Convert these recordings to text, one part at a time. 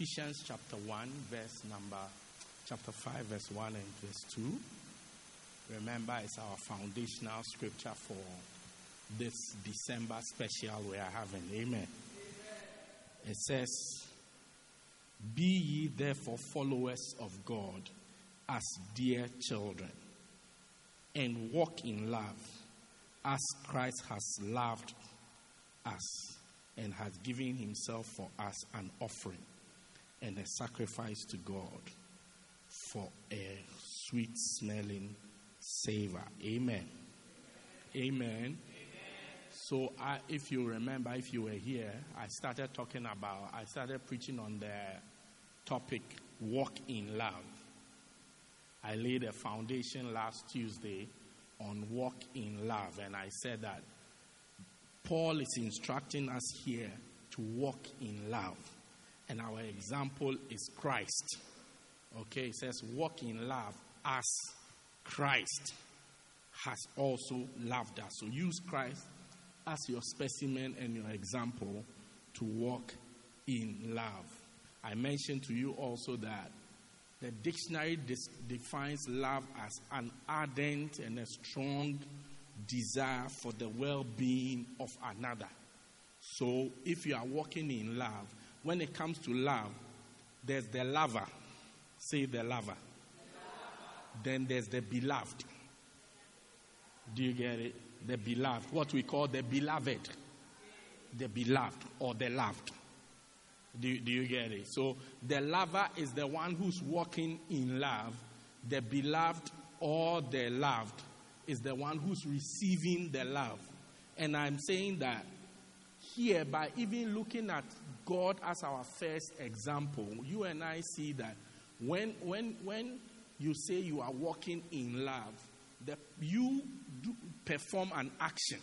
Ephesians chapter 1, verse number, chapter 5, verse 1 and verse 2. Remember, it's our foundational scripture for this December special we are having. Amen. It says, Be ye therefore followers of God as dear children, and walk in love as Christ has loved us and has given himself for us an offering and a sacrifice to God for a sweet smelling savor. Amen. Amen. Amen. So, I, if you remember, if you were here, I started talking about, I started preaching on the topic walk in love. I laid a foundation last Tuesday on walk in love, and I said that Paul is instructing us here to walk in love. And our example is Christ. Okay, it says, walk in love as Christ has also loved us. So use Christ as your specimen and your example to walk in love. I mentioned to you also that the dictionary dis- defines love as an ardent and a strong desire for the well being of another. So if you are walking in love, when it comes to love, there's the lover. Say the lover. Then there's the beloved. Do you get it? The beloved. What we call the beloved. The beloved or the loved. Do, do you get it? So the lover is the one who's walking in love. The beloved or the loved is the one who's receiving the love. And I'm saying that here, by even looking at God as our first example, you and I see that when, when, when you say you are walking in love, that you perform an action,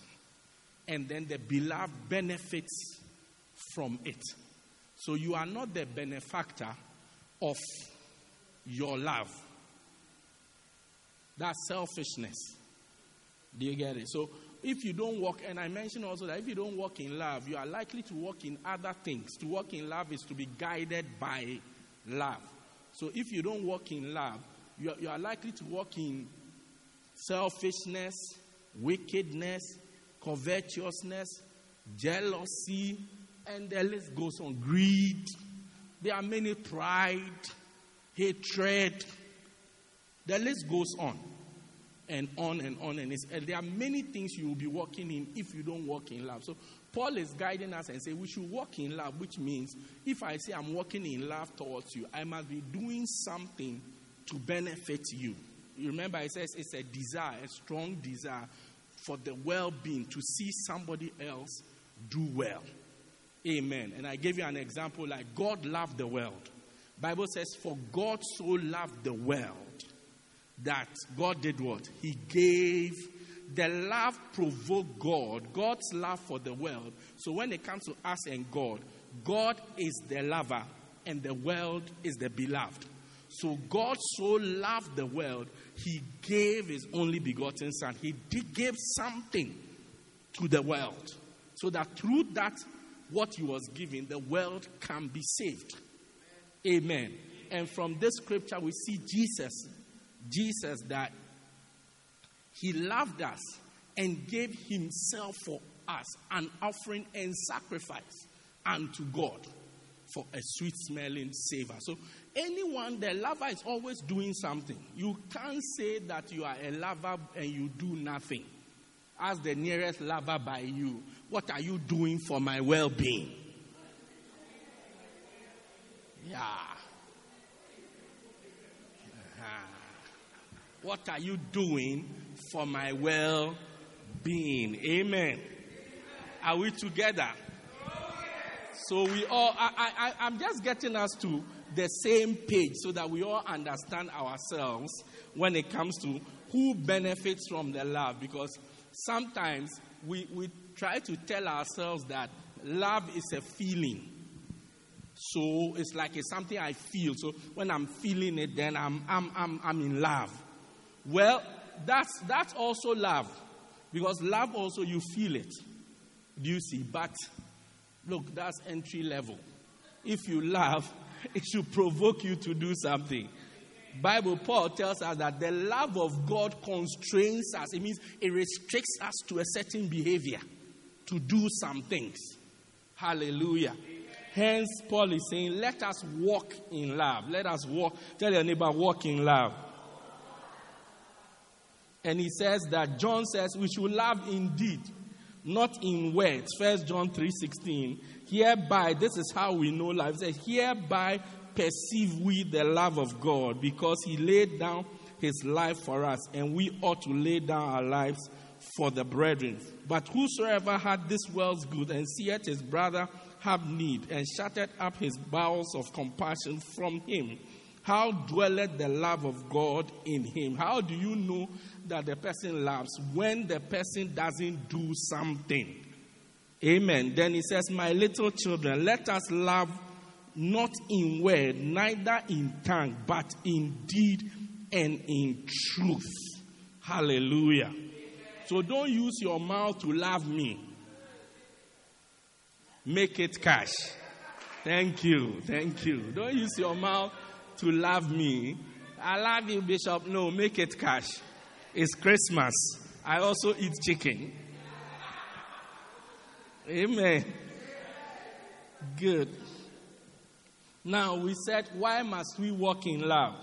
and then the beloved benefits from it. So you are not the benefactor of your love. That's selfishness. Do you get it? So if you don't walk, and I mentioned also that if you don't walk in love, you are likely to walk in other things. To walk in love is to be guided by love. So if you don't walk in love, you are, you are likely to walk in selfishness, wickedness, covetousness, jealousy, and the list goes on. Greed. There are many pride, hatred. The list goes on and on and on. And, there are many things you will be walking in if you don't walk in love. So Paul is guiding us and say we should walk in love, which means if I say I'm walking in love towards you, I must be doing something to benefit you. You remember, it says it's a desire, a strong desire for the well-being to see somebody else do well. Amen. And I gave you an example like God loved the world. Bible says, For God so loved the world that God did what? He gave. The love provoked God, God's love for the world. So when it comes to us and God, God is the lover and the world is the beloved. So God so loved the world, He gave His only begotten Son. He did, give something to the world so that through that, what He was giving, the world can be saved. Amen. And from this scripture, we see Jesus Jesus that he loved us and gave himself for us an offering and sacrifice unto God for a sweet smelling savor. So, anyone, the lover is always doing something. You can't say that you are a lover and you do nothing. Ask the nearest lover by you, what are you doing for my well being? Yeah. What are you doing for my well being. Amen. Are we together? So we all, I, I, I'm just getting us to the same page so that we all understand ourselves when it comes to who benefits from the love. Because sometimes we, we try to tell ourselves that love is a feeling. So it's like it's something I feel. So when I'm feeling it, then I'm, I'm, I'm, I'm in love. Well, that's, that's also love. Because love also, you feel it. Do you see? But look, that's entry level. If you love, it should provoke you to do something. Bible Paul tells us that the love of God constrains us. It means it restricts us to a certain behavior to do some things. Hallelujah. Hence, Paul is saying, let us walk in love. Let us walk. Tell your neighbor, walk in love. And he says that John says we should love indeed, not in words. First John 3:16. Hereby, this is how we know love. It says, Hereby perceive we the love of God, because he laid down his life for us, and we ought to lay down our lives for the brethren. But whosoever had this world's good and seeth his brother have need, and shutteth up his bowels of compassion from him, how dwelleth the love of God in him? How do you know that the person loves when the person doesn't do something? Amen. Then he says, My little children, let us love not in word, neither in tongue, but in deed and in truth. Hallelujah. So don't use your mouth to love me. Make it cash. Thank you. Thank you. Don't use your mouth to love me. I love you, Bishop. No, make it cash. It's Christmas. I also eat chicken. Amen. Good. Now, we said, why must we walk in love?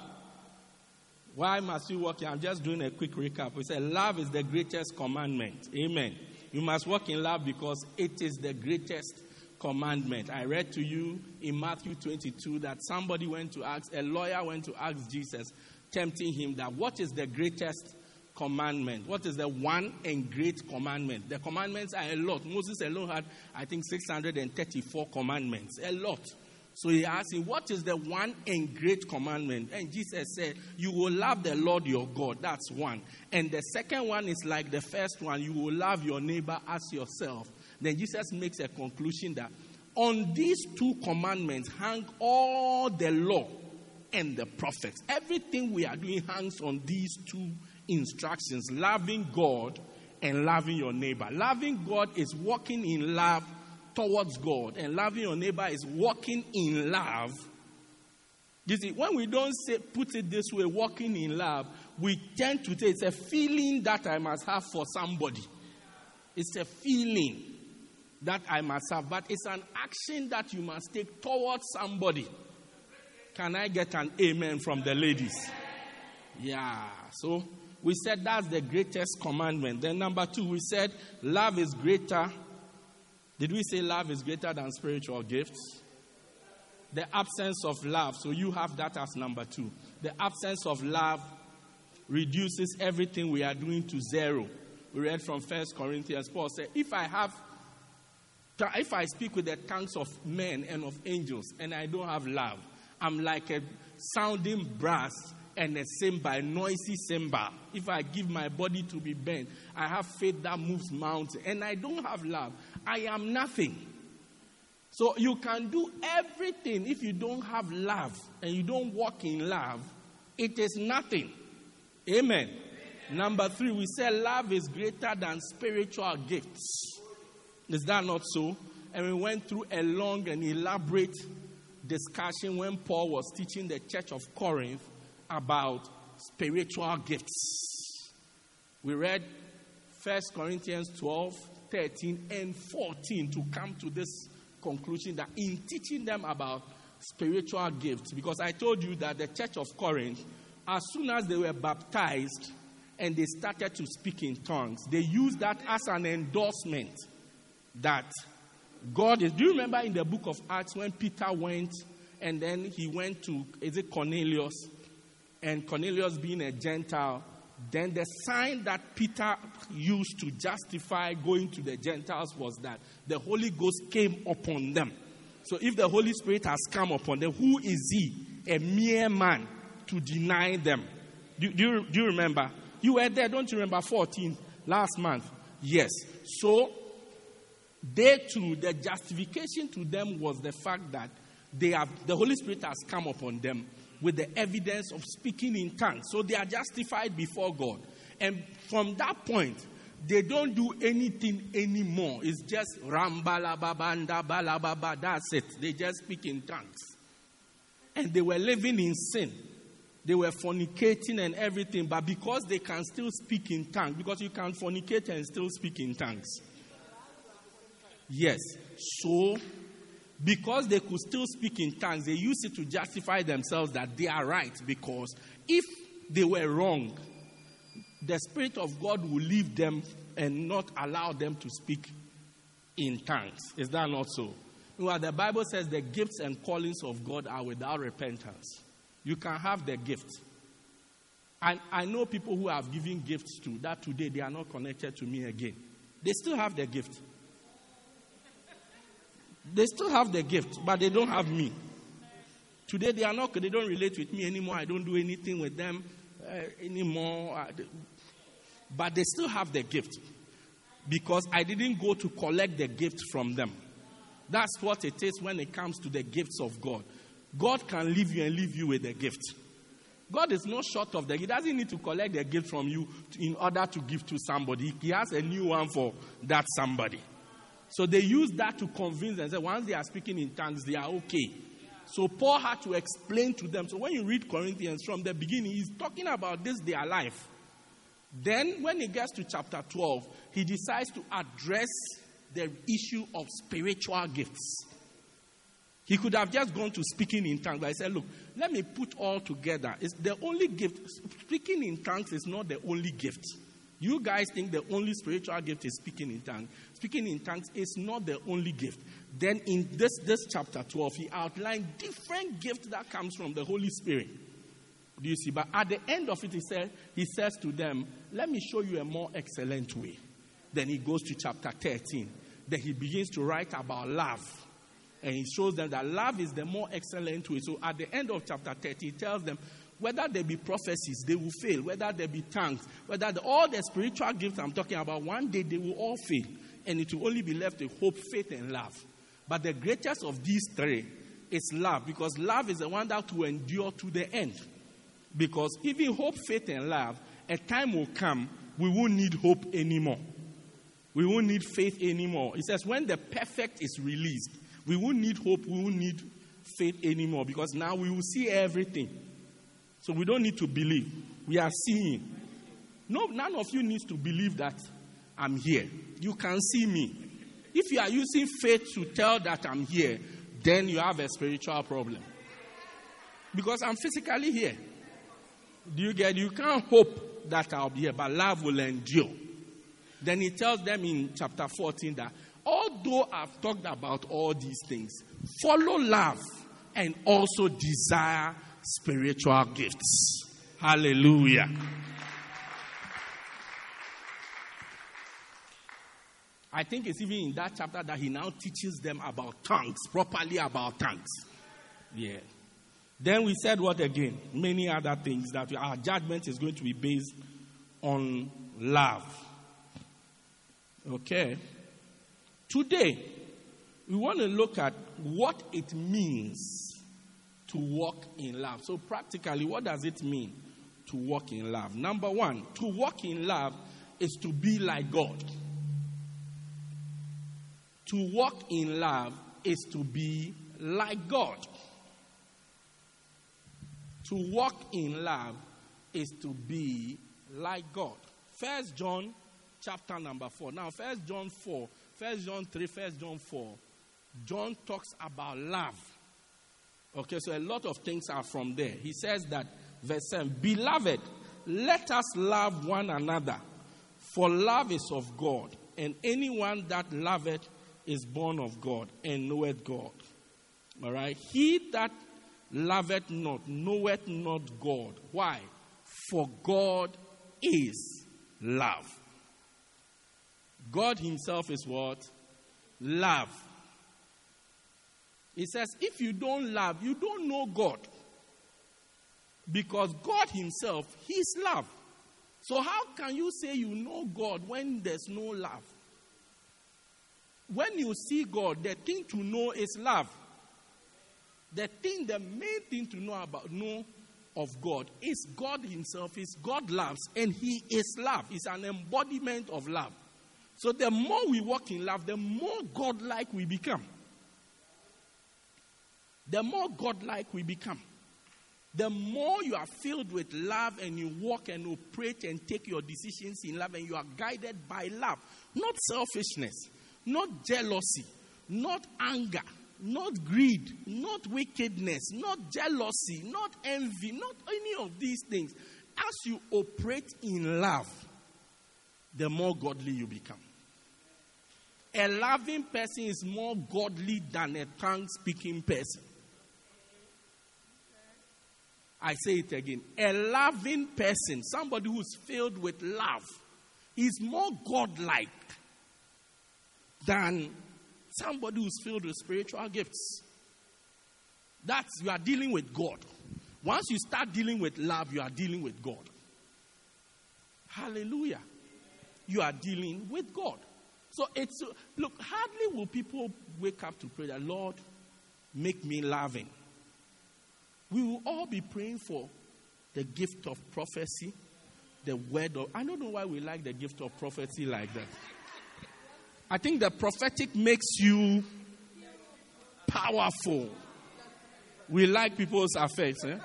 Why must we walk in? I'm just doing a quick recap. We said, love is the greatest commandment. Amen. You must walk in love because it is the greatest commandment. I read to you in Matthew 22 that somebody went to ask, a lawyer went to ask Jesus, tempting him that what is the greatest commandment? What is the one and great commandment? The commandments are a lot. Moses alone had, I think, 634 commandments. A lot. So he asked him, What is the one and great commandment? And Jesus said, You will love the Lord your God. That's one. And the second one is like the first one you will love your neighbor as yourself. Then Jesus makes a conclusion that on these two commandments hang all the law and the prophets. Everything we are doing hangs on these two instructions loving God and loving your neighbor. Loving God is walking in love towards God, and loving your neighbor is walking in love. You see, when we don't say, put it this way, walking in love, we tend to say it's a feeling that I must have for somebody. It's a feeling that I must have, but it's an action that you must take towards somebody. Can I get an amen from the ladies? Yeah. So we said that's the greatest commandment. Then, number two, we said love is greater. Did we say love is greater than spiritual gifts? The absence of love. So you have that as number two. The absence of love reduces everything we are doing to zero. We read from First Corinthians. Paul said, If I have if I speak with the tongues of men and of angels and I don't have love, I'm like a sounding brass and a cymbal, a noisy cymbal. If I give my body to be bent, I have faith that moves mountains, and I don't have love, I am nothing. So you can do everything if you don't have love and you don't walk in love, it is nothing. Amen. Number three, we say love is greater than spiritual gifts. Is that not so? And we went through a long and elaborate discussion when Paul was teaching the church of Corinth about spiritual gifts. We read 1 Corinthians 12, 13, and 14 to come to this conclusion that in teaching them about spiritual gifts, because I told you that the church of Corinth, as soon as they were baptized and they started to speak in tongues, they used that as an endorsement that God is. Do you remember in the book of Acts when Peter went and then he went to, is it Cornelius? And Cornelius, being a Gentile, Then the sign that Peter used to justify going to the Gentiles was that the Holy Ghost came upon them. So if the Holy Spirit has come upon them, who is he, a mere man, to deny them? Do, do, you, do you remember? You were there, don't you remember 14 last month? Yes. So they too, the justification to them was the fact that they have the Holy Spirit has come upon them with the evidence of speaking in tongues. So they are justified before God. And from that point, they don't do anything anymore. It's just rambalababanda balababa. That's it. They just speak in tongues. And they were living in sin. They were fornicating and everything, but because they can still speak in tongues, because you can fornicate and still speak in tongues. Yes. So because they could still speak in tongues, they used it to justify themselves that they are right. Because if they were wrong, the Spirit of God will leave them and not allow them to speak in tongues. Is that not so? Well, the Bible says the gifts and callings of God are without repentance. You can have the gift. And I know people who have given gifts to that today they are not connected to me again. They still have the gift. They still have the gift, but they don't have me. Today they are not, they don't relate with me anymore. I don't do anything with them uh, anymore. But they still have the gift because I didn't go to collect the gift from them. That's what it is when it comes to the gifts of God. God can leave you and leave you with a gift. God is not short of the He doesn't need to collect the gift from you in order to give to somebody. He has a new one for that somebody. So they use that to convince them. Say once they are speaking in tongues, they are okay. So Paul had to explain to them. So when you read Corinthians from the beginning, he's talking about this their life. Then when he gets to chapter 12, he decides to address the issue of spiritual gifts. He could have just gone to speaking in tongues, but I said, look, let me put all together. It's the only gift. Speaking in tongues is not the only gift. You guys think the only spiritual gift is speaking in tongues speaking in tongues is not the only gift. Then in this, this chapter 12, he outlined different gifts that comes from the Holy Spirit. Do you see? But at the end of it, he said, he says to them, Let me show you a more excellent way. Then he goes to chapter 13. Then he begins to write about love. And he shows them that love is the more excellent way. So at the end of chapter 13, he tells them, whether there be prophecies, they will fail. Whether there be tongues, whether the, all the spiritual gifts I'm talking about, one day they will all fail and it will only be left with hope, faith, and love. But the greatest of these three is love, because love is the one that will endure to the end. Because even hope, faith, and love, a time will come we won't need hope anymore. We won't need faith anymore. It says when the perfect is released, we won't need hope, we won't need faith anymore because now we will see everything. So we don't need to believe. We are seeing. No, none of you needs to believe that I'm here. You can see me. If you are using faith to tell that I'm here, then you have a spiritual problem. Because I'm physically here. Do you get? You can't hope that I'll be here, but love will endure. Then he tells them in chapter 14 that although I've talked about all these things, follow love and also desire spiritual gifts. Hallelujah. I think it's even in that chapter that he now teaches them about tongues, properly about tongues. Yeah. Then we said what again? Many other things that our judgment is going to be based on love. Okay. Today, we want to look at what it means to walk in love. So, practically, what does it mean to walk in love? Number one, to walk in love is to be like God. To walk in love is to be like God. To walk in love is to be like God. First John chapter number 4. Now, First John 4, First John 3, First John 4. John talks about love. Okay, so a lot of things are from there. He says that, verse 7 Beloved, let us love one another, for love is of God, and anyone that loveth is born of God and knoweth God. All right? He that loveth not knoweth not God. Why? For God is love. God Himself is what? Love. He says, if you don't love, you don't know God. Because God Himself, He's love. So, how can you say you know God when there's no love? When you see God, the thing to know is love. The thing, the main thing to know about know of God is God Himself, is God loves, and He is love. He's an embodiment of love. So the more we walk in love, the more God-like we become. The more God-like we become. The more you are filled with love and you walk and operate and take your decisions in love and you are guided by love, not selfishness, not jealousy, not anger, not greed, not wickedness, not jealousy, not envy, not any of these things. As you operate in love, the more godly you become. A loving person is more godly than a tongue speaking person. I say it again. A loving person, somebody who's filled with love, is more godlike than somebody who's filled with spiritual gifts. That's you are dealing with God. Once you start dealing with love, you are dealing with God. Hallelujah. You are dealing with God. So it's look, hardly will people wake up to pray that Lord, make me loving. We will all be praying for the gift of prophecy, the word of I don't know why we like the gift of prophecy like that. I think the prophetic makes you powerful. We like people's affairs. Eh?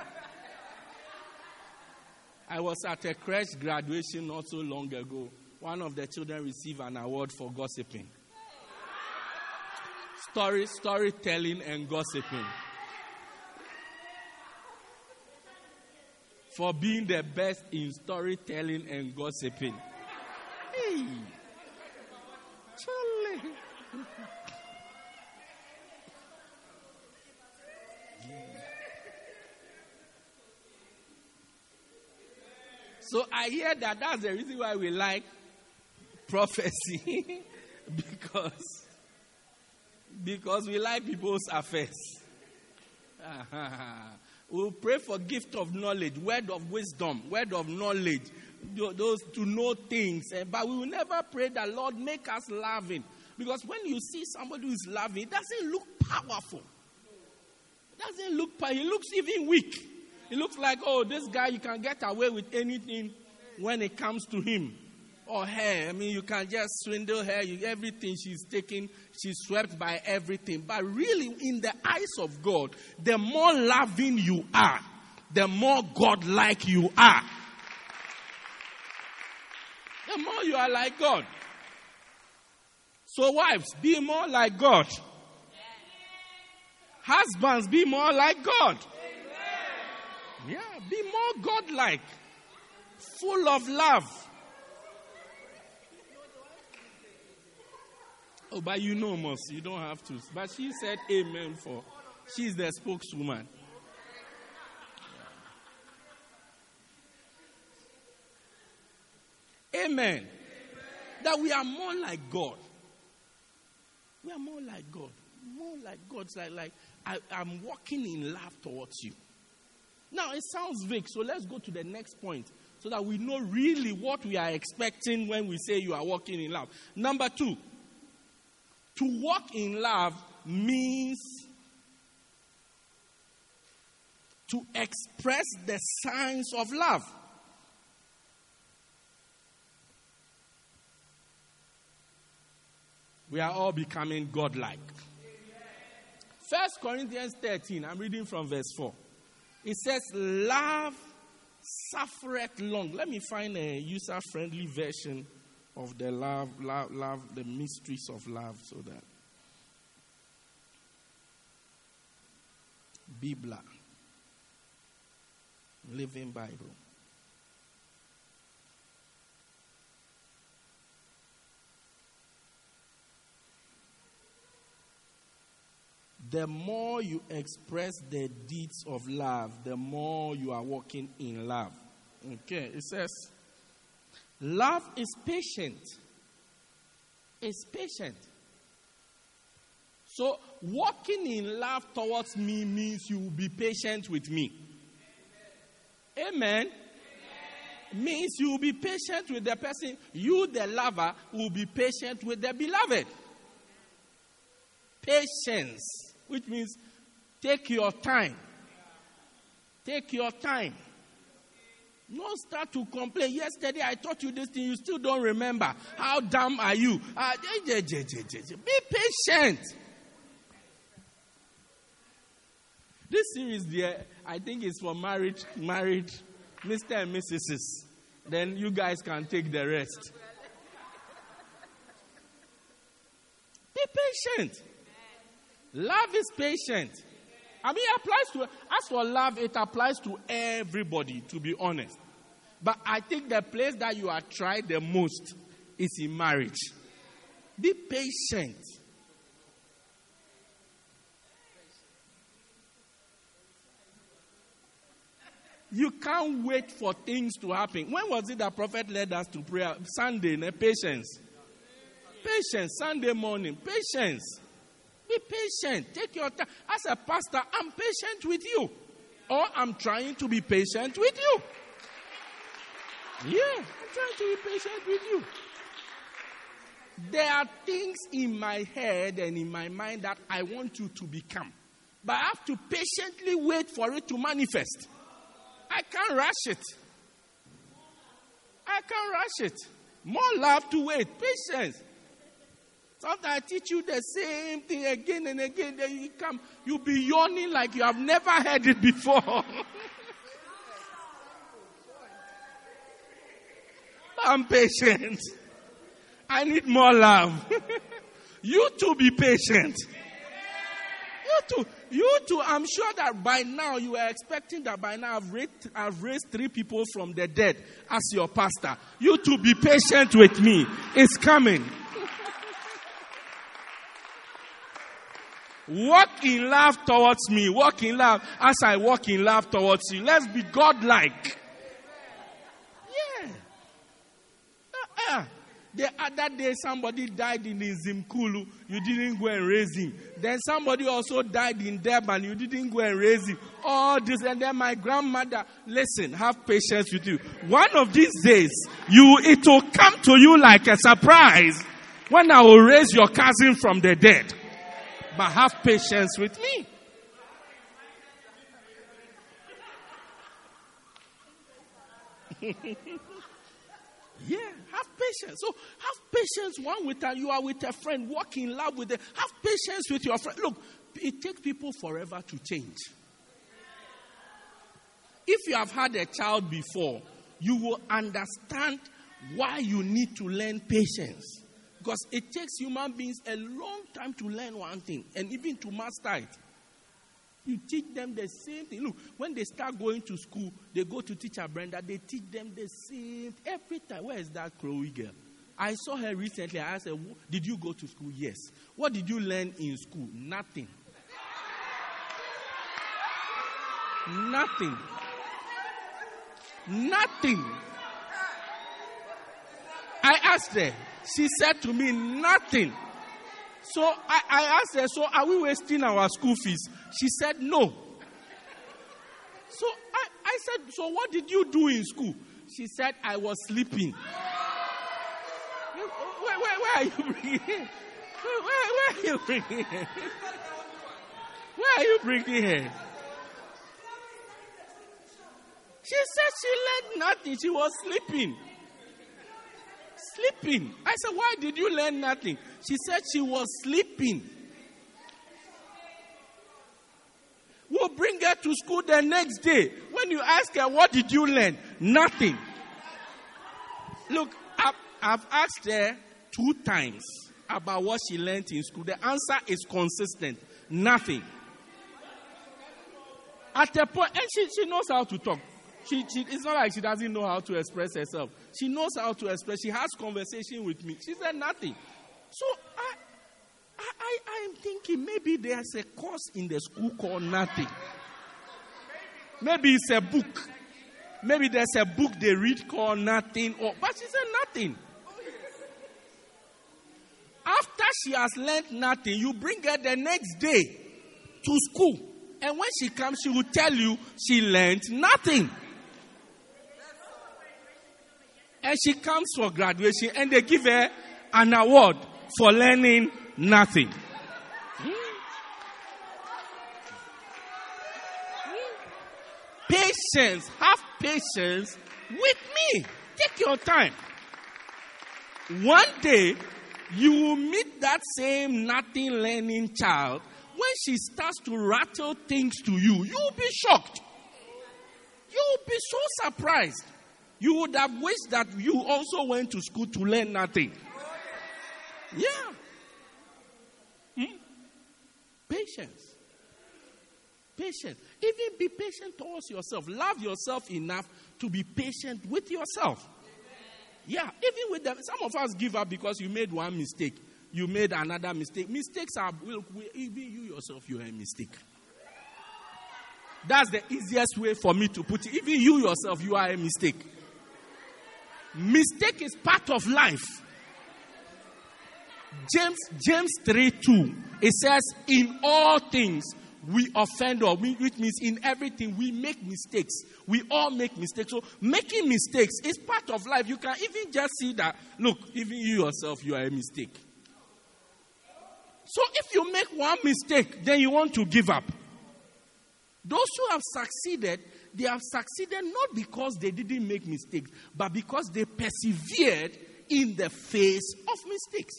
I was at a crash graduation not so long ago. One of the children received an award for gossiping. Story, storytelling and gossiping. For being the best in storytelling and gossiping. Hey. Charlie. So I hear that that's the reason why we like prophecy because because we like people's affairs. we'll pray for gift of knowledge, word of wisdom, word of knowledge, those to know things. Eh, but we will never pray that Lord make us loving. Because when you see somebody who is loving, it doesn't look powerful. It doesn't look powerful. He looks even weak. It looks like, oh, this guy, you can get away with anything when it comes to him or her. I mean, you can just swindle her. You, everything she's taking, she's swept by everything. But really, in the eyes of God, the more loving you are, the more God-like you are the more you are like God. So, wives, be more like God. Husbands, be more like God. Yeah, be more God like, full of love. Oh, but you know, Moss, you don't have to. But she said amen for, she's the spokeswoman. Amen. Amen. That we are more like God. We are more like God. More like God. Like, like I, I'm walking in love towards you. Now, it sounds vague, so let's go to the next point so that we know really what we are expecting when we say you are walking in love. Number two, to walk in love means to express the signs of love. we are all becoming godlike. First Corinthians 13, I'm reading from verse 4. It says, Love suffereth long. Let me find a user friendly version of the love, love, love, the mysteries of love, so that. Bibla. Living Bible. the more you express the deeds of love, the more you are walking in love. Okay, it says, Love is patient. It's patient. So, walking in love towards me means you will be patient with me. Amen. Amen. Means you will be patient with the person. You, the lover, will be patient with the beloved. Patience, which means take your time. Take your time. Don't start to complain. Yesterday I taught you this thing, you still don't remember. How dumb are you? Uh, be patient. This series, there, I think, is for married, married Mr. and Mrs. Then you guys can take the rest. Be patient. Love is patient. I mean, it applies to, as for love, it applies to everybody, to be honest. But I think the place that you are tried the most is in marriage. Be patient. You can't wait for things to happen. When was it that prophet led us to prayer? Sunday, patience. Patience, Sunday morning, patience. Be patient. Take your time. As a pastor, I'm patient with you. Or I'm trying to be patient with you. Yeah, I'm trying to be patient with you. There are things in my head and in my mind that I want you to become. But I have to patiently wait for it to manifest. I can't rush it. I can't rush it. More love to wait. Patience. Sometimes I teach you the same thing again and again. Then you come, you'll be yawning like you have never heard it before. I'm patient. I need more love. you too be patient. You too. You too. I'm sure that by now you are expecting that by now I've raised, I've raised three people from the dead as your pastor. You to be patient with me. It's coming. Walk in love towards me. Walk in love as I walk in love towards you. Let's be godlike. Yeah. Uh, uh. The other day, somebody died in Zimkulu. You didn't go and raise him. Then somebody also died in Durban. You didn't go and raise him. All this. And then my grandmother, listen, have patience with you. One of these days, you, it will come to you like a surprise when I will raise your cousin from the dead but have patience with me. yeah, have patience. So have patience one with a, you are with a friend, walk in love with them. Have patience with your friend. Look, it takes people forever to change. If you have had a child before, you will understand why you need to learn patience. Because it takes human beings a long time to learn one thing and even to master it. You teach them the same thing. Look, when they start going to school, they go to teacher Brenda, they teach them the same every time. Where is that Chloe girl? I saw her recently. I asked her, Did you go to school? Yes. What did you learn in school? Nothing. Nothing. Nothing. I she said to me, nothing. So I, I asked her, so are we wasting our school fees? She said, no. So I, I said, so what did you do in school? She said, I was sleeping. Where, where, where are you bringing her? Where, where are you bringing her? Where are you bringing her? She said she learned nothing. She was sleeping sleeping. I said, Why did you learn nothing? She said she was sleeping. We'll bring her to school the next day. When you ask her, What did you learn? Nothing. Look, I've, asked her two times about what she learned in school. The answer is consistent nothing. At a point, and she, she knows how to talk. She, she, it's not like she doesn't know how to express herself. She knows how to express. She has conversation with me. She said nothing. So I, I, I, I am thinking maybe there's a course in the school called nothing. Maybe it's a book. Maybe there's a book they read called Nothing, or, but she said nothing. After she has learned nothing, you bring her the next day to school. And when she comes, she will tell you she learned nothing. And she comes for graduation and they give her an award for learning nothing. Patience, have patience with me. Take your time. One day, you will meet that same nothing learning child. When she starts to rattle things to you, you'll be shocked. You'll be so surprised. You would have wished that you also went to school to learn nothing. Yeah. Hmm? Patience. Patience. Even be patient towards yourself. Love yourself enough to be patient with yourself. Yeah, even with them. Some of us give up because you made one mistake. You made another mistake. Mistakes are, well, even you yourself, you are a mistake. That's the easiest way for me to put it. Even you yourself, you are a mistake. Mistake is part of life. James James 3 2. It says, In all things we offend or we, which means in everything we make mistakes. We all make mistakes. So making mistakes is part of life. You can even just see that, look, even you yourself, you are a mistake. So if you make one mistake, then you want to give up. Those who have succeeded, they have succeeded not because they didn't make mistakes, but because they persevered in the face of mistakes.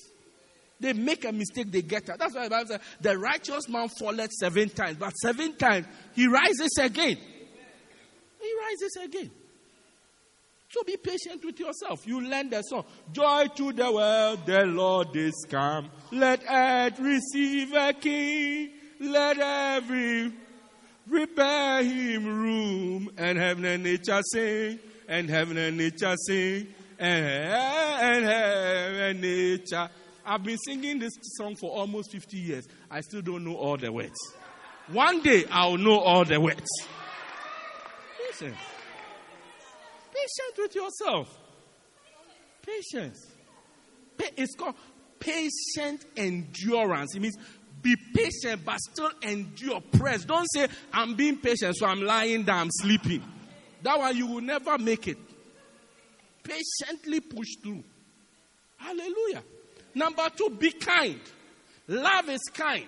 They make a mistake, they get out. That's why the Bible says the righteous man falleth seven times, but seven times he rises again. He rises again. So be patient with yourself. You learn the song. Joy to the world, the Lord is come. Let earth receive a king. Let every prepare him room. And heaven and nature sing. And heaven and nature sing. And, and heaven and nature I've been singing this song for almost 50 years. I still don't know all the words. One day I'll know all the words. Patience. Patience with yourself. Patience. It's called patient endurance. It means be patient but still endure. Press. Don't say, I'm being patient, so I'm lying down, I'm sleeping. That one you will never make it. Patiently push through. Hallelujah. Number two, be kind. Love is kind.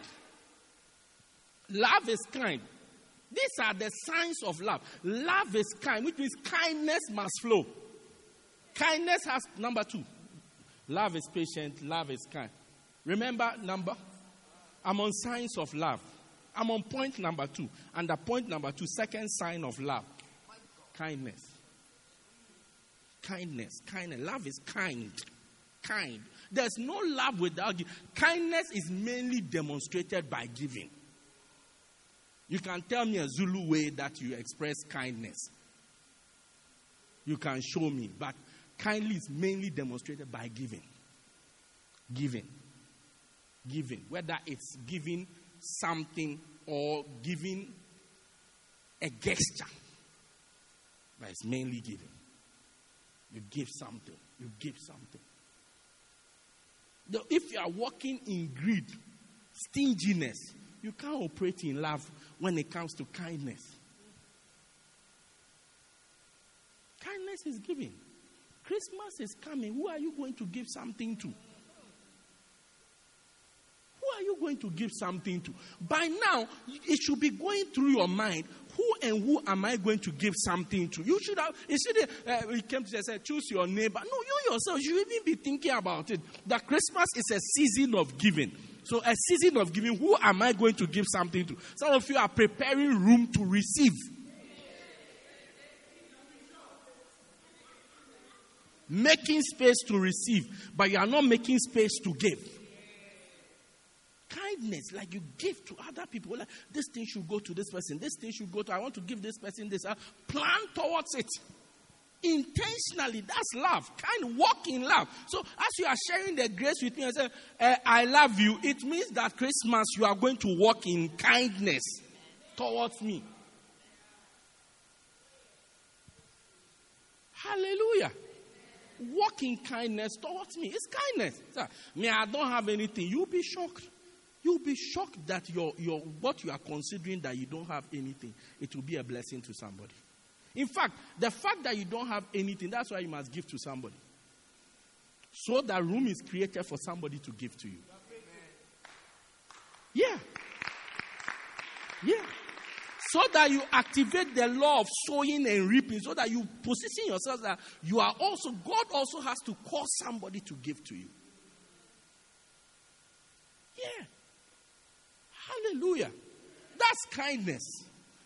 Love is kind. These are the signs of love. Love is kind, which means kindness must flow. Kindness has number two. Love is patient, love is kind. Remember number? I'm on signs of love. I'm on point number two. Under point number two, second sign of love. Kindness. Kindness. Kindness. Love is kind. Kind. There's no love without giving. Kindness is mainly demonstrated by giving. You can tell me a Zulu way that you express kindness. You can show me, but kindly is mainly demonstrated by giving. Giving. Giving. Whether it's giving something or giving a gesture. But it's mainly giving. You give something. You give something Now, if you are walking in greed, stinginess, you can't operate in love when it comes to kindness. Kindness is giving. Christmas is coming. Who are you going to give something to? Who are you going to give something to? By now, it should be going through your mind who and who am I going to give something to? You should have, you should have, uh, came to say, choose your neighbor. No, you yourself, you should even be thinking about it. That Christmas is a season of giving. So, a season of giving, who am I going to give something to? Some of you are preparing room to receive. Making space to receive, but you are not making space to give kindness, like you give to other people. Like this thing should go to this person, this thing should go to. I want to give this person this. Uh, plan towards it intentionally. That's love. Kind walk in love. So as you are sharing the grace with me and say, uh, "I love you," it means that Christmas you are going to walk in kindness towards me. Hallelujah. Walk in kindness towards me. It's kindness. Sir, me, I don't have anything. You'll be shocked. You'll be shocked that your, your, what you are considering that you don't have anything, it will be a blessing to somebody. In fact, the fact that you don't have anything, that's why you must give to somebody. So that room is created for somebody to give to you. Yeah. Yeah. So that you activate the law of sowing and reaping, so that you position yourself that you are also, God also has to cause somebody to give to you. Yeah. Hallelujah. That's kindness.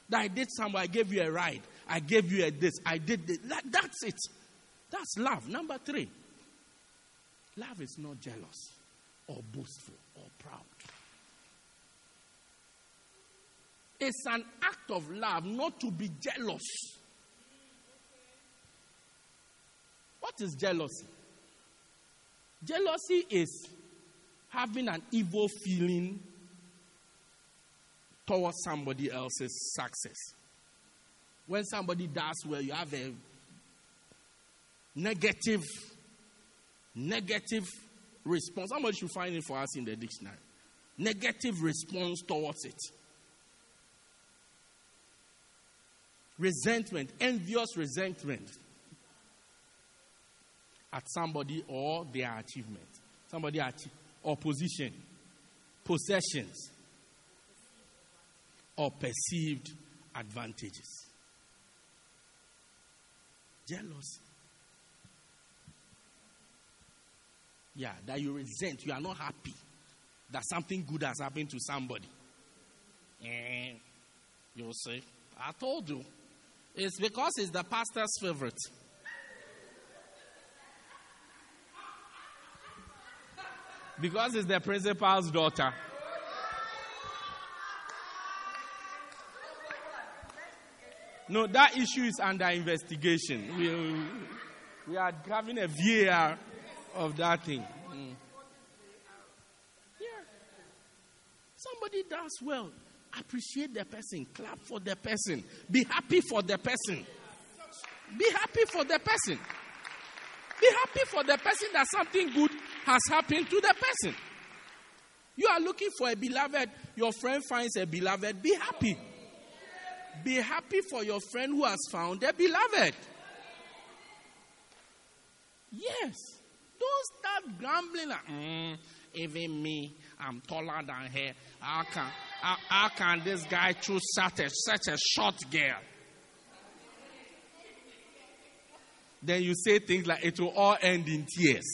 That I did something, I gave you a ride. I gave you a this. I did this. That's it. That's love. Number three. Love is not jealous or boastful or proud. It's an act of love not to be jealous. What is jealousy? Jealousy is having an evil feeling towards somebody else's success. When somebody does well, you have a negative, negative response. Somebody should find it for us in the dictionary. Negative response towards it. Resentment, envious resentment at somebody or their achievement. Somebody at opposition, possessions, or perceived advantages. Jealous. Yeah, that you resent, you are not happy that something good has happened to somebody. Eh, and you'll say, I told you. It's because it's the pastor's favorite. Because it's the principal's daughter. No, that issue is under investigation. We, we are having a VAR of that thing. Mm. Yeah. Somebody does well. Appreciate the person. Clap for the person. Be happy for the person. Be happy for the person. Be happy for the person that something good has happened to the person. You are looking for a beloved, your friend finds a beloved, be happy. Be happy for your friend who has found a beloved. Yes. Don't start grumbling like, mm, even me, I'm taller than her. How can, how, how can this guy choose such a, such a short girl? Then you say things like, it will all end in tears.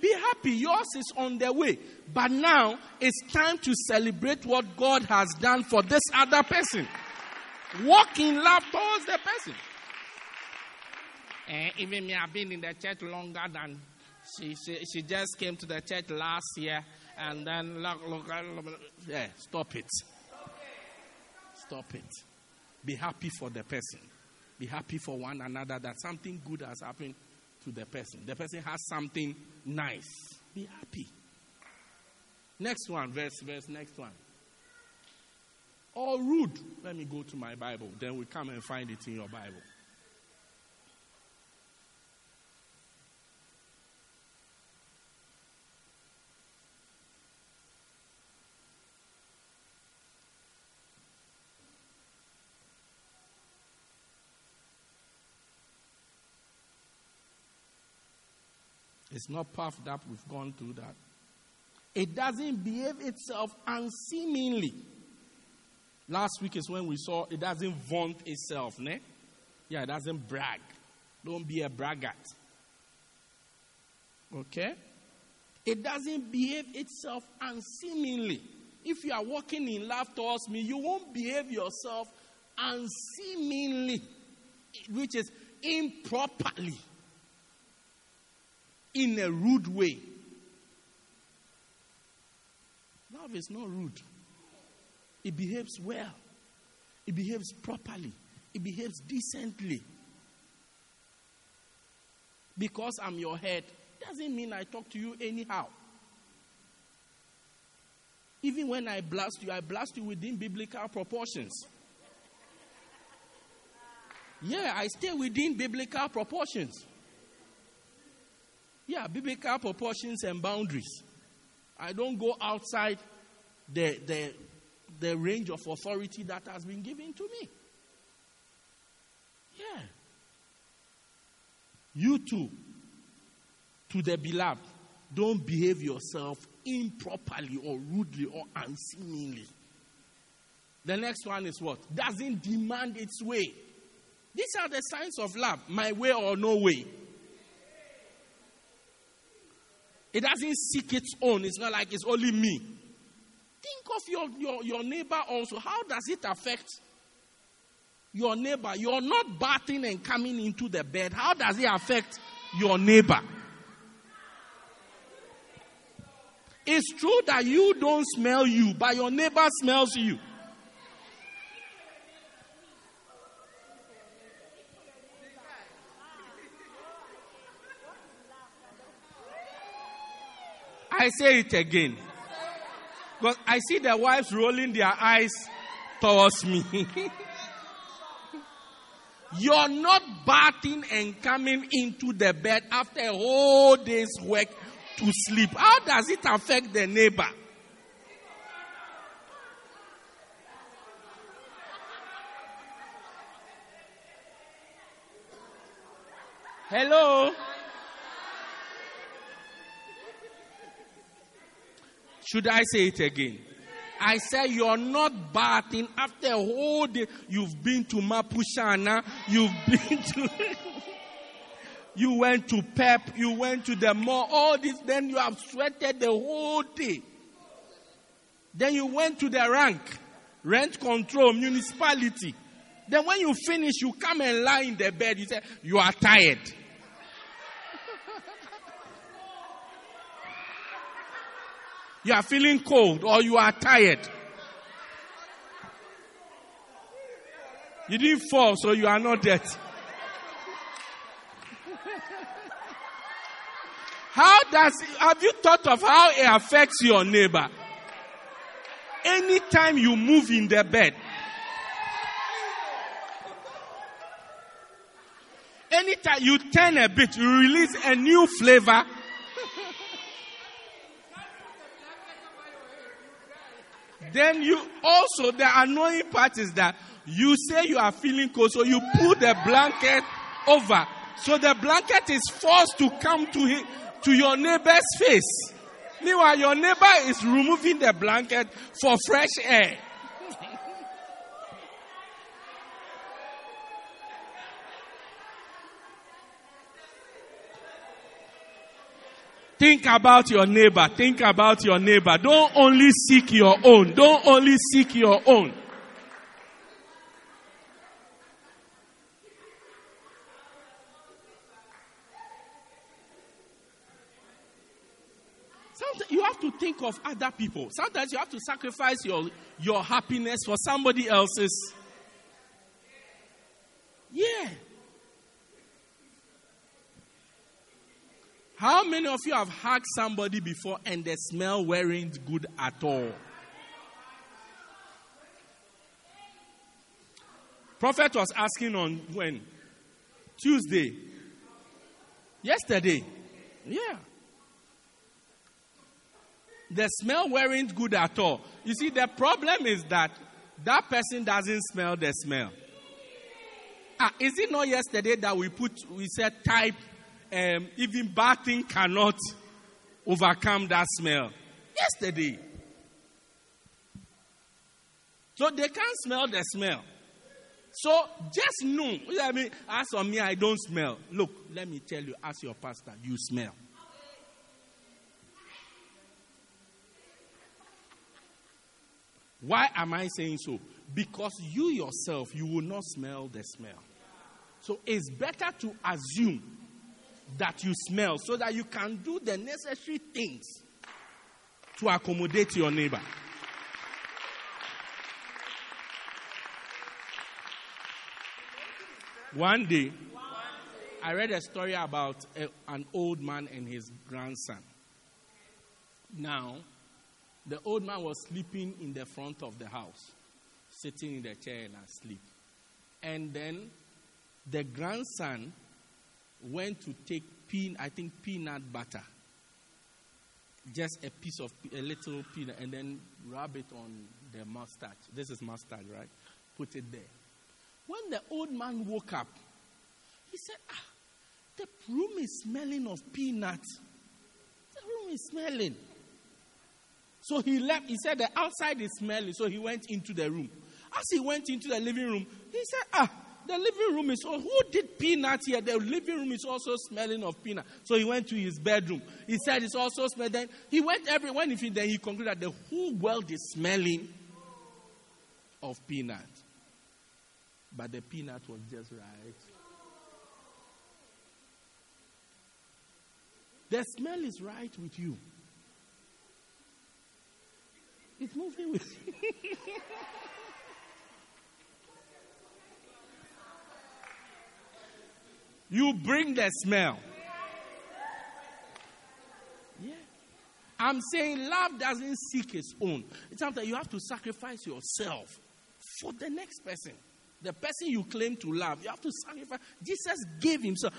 Be happy, yours is on the way. But now it's time to celebrate what God has done for this other person. Walk in love towards the person. And even me, I've been in the church longer than she, she, she just came to the church last year. And then, look, look, look, yeah, stop it. Stop it. Be happy for the person. Be happy for one another that something good has happened to the person. The person has something nice. Be happy. Next one, verse, verse, next one. Or rude. Let me go to my Bible. Then we come and find it in your Bible. It's not puffed up. We've gone through that. It doesn't behave itself unseemingly. Last week is when we saw it doesn't vaunt itself, ne? Yeah, it doesn't brag. Don't be a braggart. Okay? It doesn't behave itself unseemingly. If you are walking in love towards me, you won't behave yourself unseemingly, which is improperly in a rude way. Love is not rude. It behaves well. It behaves properly. It behaves decently. Because I'm your head doesn't mean I talk to you anyhow. Even when I blast you, I blast you within biblical proportions. Yeah, I stay within biblical proportions. Yeah, biblical proportions and boundaries. I don't go outside the, the, the range of authority that has been given to me. Yeah. You too, to the beloved, don't behave yourself improperly or rudely or unseemingly. The next one is what? Doesn't demand its way. These are the signs of love my way or no way. It doesn't seek its own. It's not like it's only me. Think of your, your, your neighbor also. How does it affect your neighbor? You're not bathing and coming into the bed. How does it affect your neighbor? It's true that you don't smell you, but your neighbor smells you. I say it again. Because I see the wives rolling their eyes towards me. You're not bathing and coming into the bed after a whole day's work to sleep. How does it affect the neighbor? Hello? Should I say it again? I said you're not bathing after a whole day. You've been to Mapushana. You've been to. you went to PEP. You went to the mall. All this. Then you have sweated the whole day. Then you went to the rank, rent control, municipality. Then when you finish, you come and lie in the bed. You say you are tired. You are feeling cold or you are tired. You didn't fall, so you are not dead. How does, have you thought of how it affects your neighbor? Anytime you move in the bed, anytime you turn a bit, you release a new flavor Then you also, the annoying part is that you say you are feeling cold, so you put the blanket over. So the blanket is forced to come to him, to your neighbor's face. Meanwhile, your neighbor is removing the blanket for fresh air. Think about your neighbor. Think about your neighbor. Don't only seek your own. Don't only seek your own. Sometimes you have to think of other people. Sometimes you have to sacrifice your, your happiness for somebody else's. Yeah. How many of you have hugged somebody before and the smell weren't good at all? Prophet was asking on when? Tuesday. Yesterday. Yeah. The smell weren't good at all. You see, the problem is that that person doesn't smell the smell. Ah, is it not yesterday that we put, we said type um, even bathing cannot overcome that smell. Yesterday. So they can't smell the smell. So just know. I mean, as for me, I don't smell. Look, let me tell you, as your pastor, you smell. Why am I saying so? Because you yourself, you will not smell the smell. So it's better to assume that you smell so that you can do the necessary things to accommodate your neighbor. One day, I read a story about a, an old man and his grandson. Now, The old man was sleeping in the front of the house, sitting in the chair and asleep. And then the grandson went to take pin, I think peanut butter, just a piece of a little peanut, and then rub it on the mustard. This is mustard, right? Put it there. When the old man woke up, he said, "Ah, the room is smelling of peanuts. The room is smelling." So he left. He said the outside is smelling. So he went into the room. As he went into the living room, he said, "Ah." The living room is, who did peanut here? The living room is also smelling of peanut. So he went to his bedroom. He said it's also smelling. Then he went everywhere. When he then he concluded that the whole world is smelling of peanut. But the peanut was just right. The smell is right with you. It's moving with you. You bring the smell. Yeah. I'm saying love doesn't seek its own. It's something you have to sacrifice yourself for the next person. The person you claim to love, you have to sacrifice. Jesus gave himself.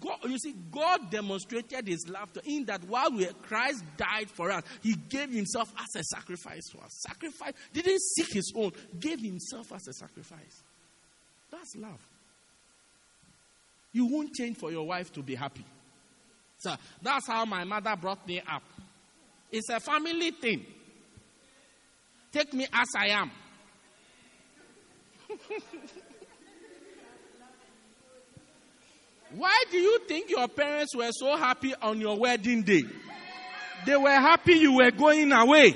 God, you see, God demonstrated his love to in that while we, Christ died for us, he gave himself as a sacrifice for us. Sacrifice didn't seek his own, gave himself as a sacrifice. That's love. You won't change for your wife to be happy. So that's how my mother brought me up. It's a family thing. Take me as I am. Why do you think your parents were so happy on your wedding day? They were happy you were going away.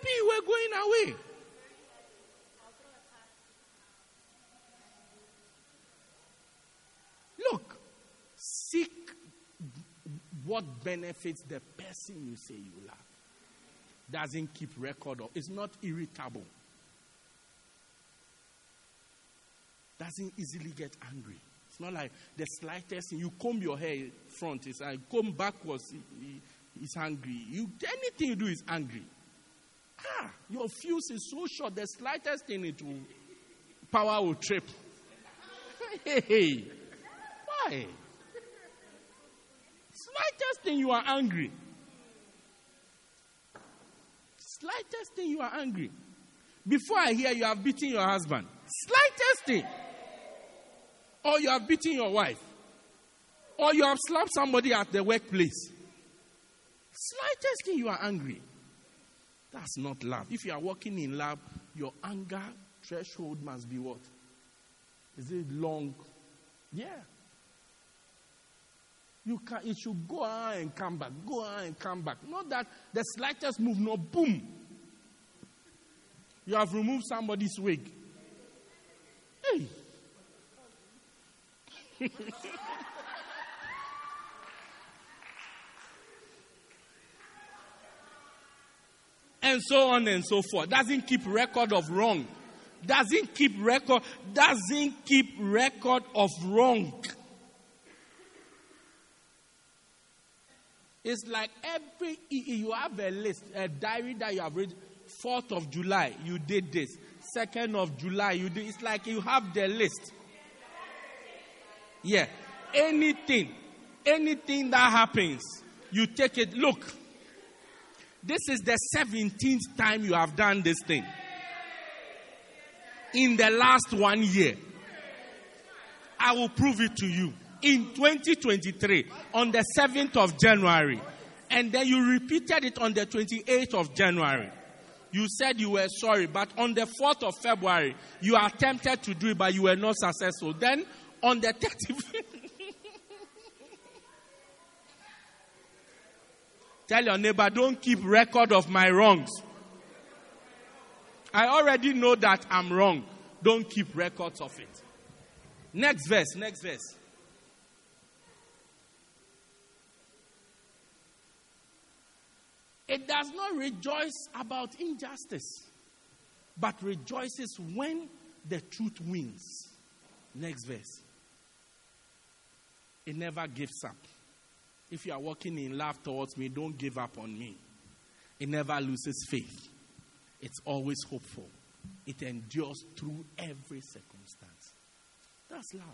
Happy you were going away. Look, seek what benefits the person you say you love. Doesn't keep record of, it's not irritable. Doesn't easily get angry. It's not like the slightest thing. You comb your hair front, it's like comb backwards, he's angry. You anything you do is angry. Ah, your fuse is so short, the slightest thing it will, power will trip. hey, hey, why? Slightest thing you are angry. Slightest thing you are angry. Before I hear you have beaten your husband. Slightest thing. Or you have beaten your wife. Or you have slapped somebody at the workplace. Slightest thing you are angry. That's not love. If you are walking in love, your anger threshold must be what? Is it long? Yeah. You can it should go on and come back, go on and come back. Not that the slightest move, no boom. You have removed somebody's wig. Hey. and so on and so forth. Doesn't keep record of wrong. Doesn't keep record, doesn't keep record of wrong. It's like every you have a list, a diary that you have read. Fourth of July, you did this. Second of July, you did. It's like you have the list. Yeah, anything, anything that happens, you take it. Look, this is the 17th time you have done this thing. In the last one year. I will prove it to you. In 2023, on the 7th of January. And then you repeated it on the 28th of January. You said you were sorry, but on the 4th of February, you attempted to do it, but you were not successful. Then on the 30th, Tell your neighbor, don't keep record of my wrongs. I already know that I'm wrong. Don't keep records of it. Next verse, next verse. It does not rejoice about injustice, but rejoices when the truth wins. Next verse. it never gives up. If you are walking in love towards me, don't give up on me. It never loses faith. It's always hopeful. It endures through every circumstance. That's love.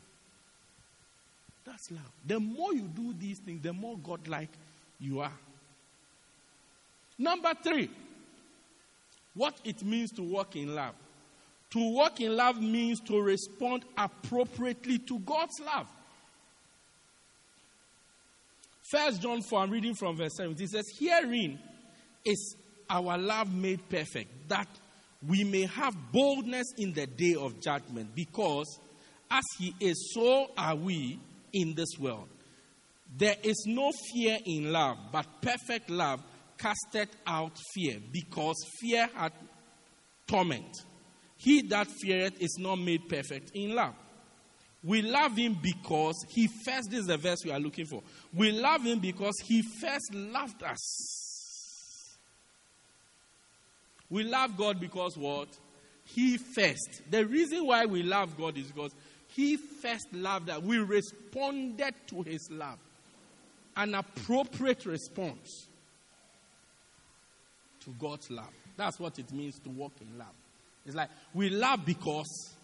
That's love. The more you do these things, the more godlike you are. Number three, what it means to walk in love. To walk in love means to respond appropriately to God's love. First John 4, I'm reading from verse 7. It says, Herein is our love made perfect, that we may have boldness in the day of judgment, because as he is, so are we in this world. There is no fear in love, but perfect love casteth out fear, because fear hath torment. He that feareth is not made perfect in love. We love him because he first, this is the verse we are looking for. We love him because he first loved us. We love God because what? He first. The reason why we love God is because he first loved us. We responded to his love. An appropriate response to God's love. That's what it means to walk in love. It's like we love because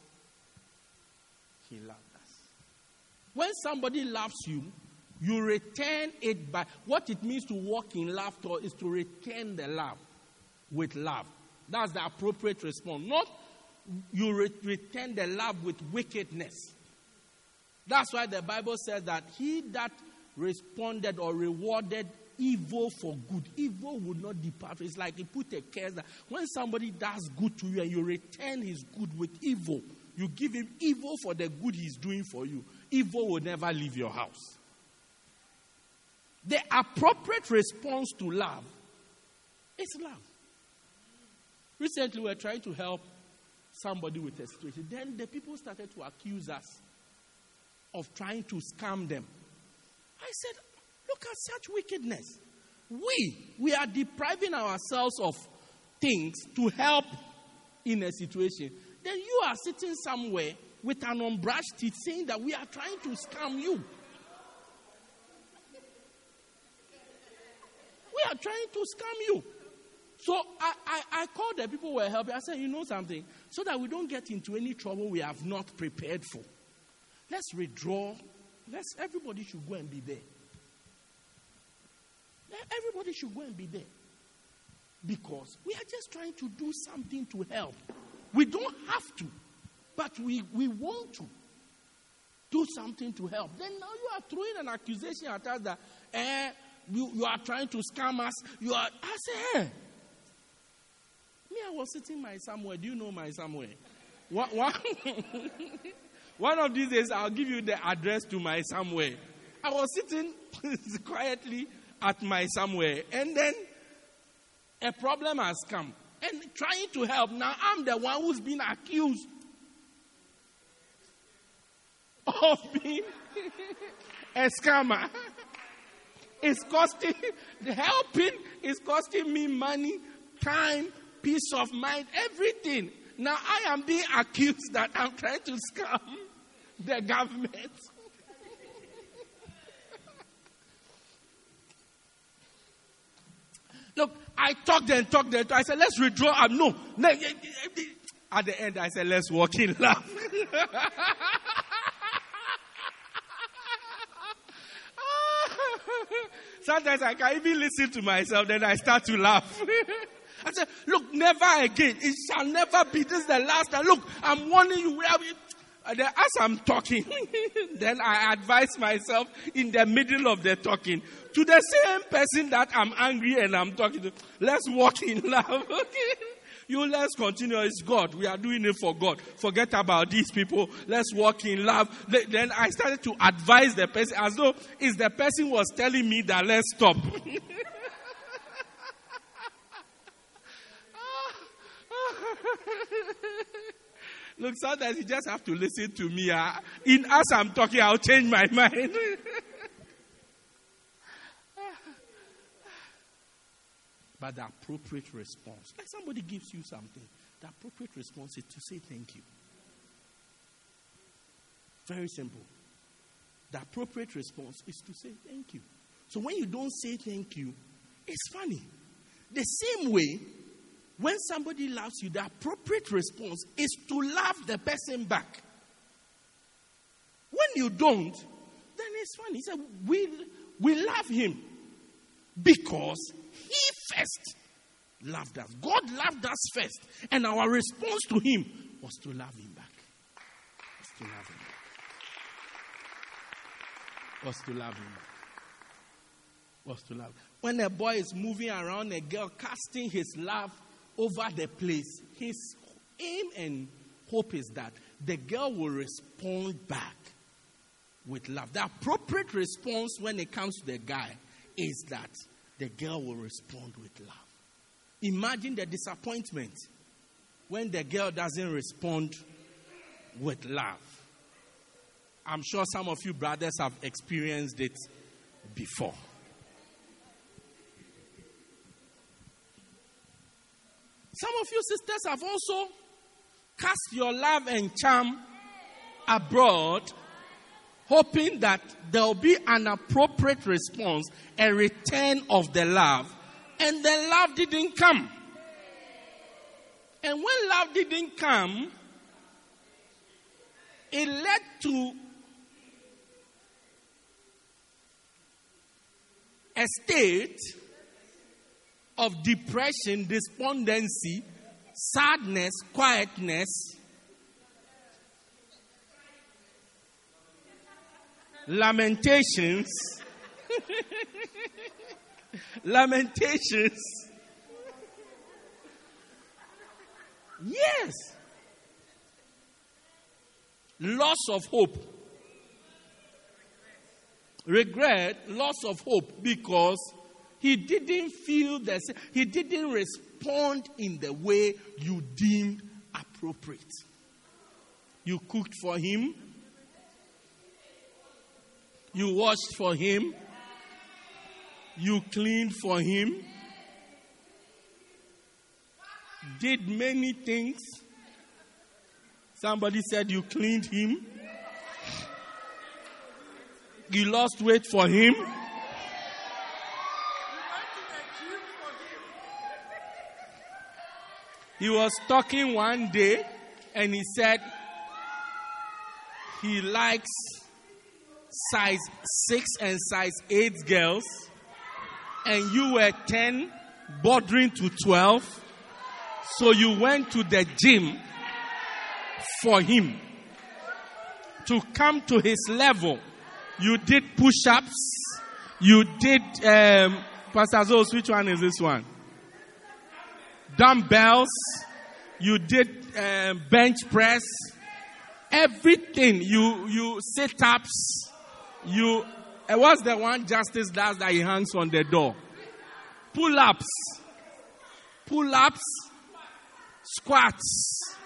he loved. When somebody loves you, you return it by what it means to walk in love is to return the love with love. That's the appropriate response. Not you re- return the love with wickedness. That's why the Bible says that he that responded or rewarded evil for good. Evil would not depart. It's like he put a curse that when somebody does good to you and you return his good with evil, you give him evil for the good he's doing for you, evil will never leave your house. The appropriate response to love is love. Recently, we were trying to help somebody with a situation. Then the people started to accuse us of trying to scam them. I said, Look at such wickedness. We, we are depriving ourselves of things to help in a situation. Then you are sitting somewhere with an unbrushed teeth saying that we are trying to scam you. We are trying to scam you. So I, I, I called the people who were helping. I said, you know something? So that we don't get into any trouble we have not prepared for. Let's withdraw. Let's everybody should go and be there. Everybody should go and be there. Because we are just trying to do something to help. We don't have to, but we, we want to do something to help. Then now you are throwing an accusation at us that eh, you, you are trying to scam us. You are, I say, eh. Me, I was sitting my somewhere. Do you know my somewhere? One, one, one of these days, I'll give you the address to my somewhere. I was sitting quietly at my somewhere. And then a problem has come. And trying to help. Now I'm the one who's been accused of being a scammer. It's costing, helping is costing me money, time, peace of mind, everything. Now I am being accused that I'm trying to scam the government. Look, I talked and talked and I said, let's withdraw. I'm no. At the end, I said, let's walk in love. Sometimes I can even listen to myself, then I start to laugh. I said, look, never again. It shall never be. This is the last time. Look, I'm warning you. As I'm talking, then I advise myself in the middle of the talking to the same person that I'm angry and I'm talking to. Let's walk in love. Okay? You let's continue. It's God. We are doing it for God. Forget about these people. Let's walk in love. Then I started to advise the person as though it's the person was telling me that let's stop. Look, sometimes you just have to listen to me. Uh, in as I'm talking, I'll change my mind. but the appropriate response, like somebody gives you something, the appropriate response is to say thank you. Very simple. the appropriate response is to say thank you. So when you don't say thank you, it's funny. The same way, when somebody loves you, the appropriate response is to love the person back. When you don't, then it's funny. He said, we, we love him because he first loved us. God loved us first. And our response to him was to love him back. Was to love him back. Was to love him back. Was to love. When a boy is moving around a girl, casting his love over the place, his aim and hope is that the girl will respond back with love. The appropriate response when it comes to the guy is that the girl will respond with love. Imagine the disappointment when the girl doesn't respond with love. I'm sure some of you brothers have experienced it before. Some of you sisters have also cast your love and charm abroad hoping that there will be an appropriate response, a return of the love, and the love didn't come. And when love didn't come, it led to a state of depression, despondency, sadness, quietness, Lamentations. Lamentations. Yes. Loss of hope. Regret, loss of hope because he didn't feel the same. He didn't respond in the way you deemed appropriate. You cooked for him, you washed for him. You cleaned for him. Did many things. Somebody said you cleaned him. You lost weight for him. He was talking one day and he said he likes size 6 and size 8 girls, and you were 10, bordering to 12, so you went to the gym for him to come to his level. You did push ups, you did, um, Pastor Zos, which one is this one? Dumbbells, you did um, bench press, everything, you, you sit ups, you, uh, what's the one justice does that he hangs on the door? Pull ups. Pull ups. Squats.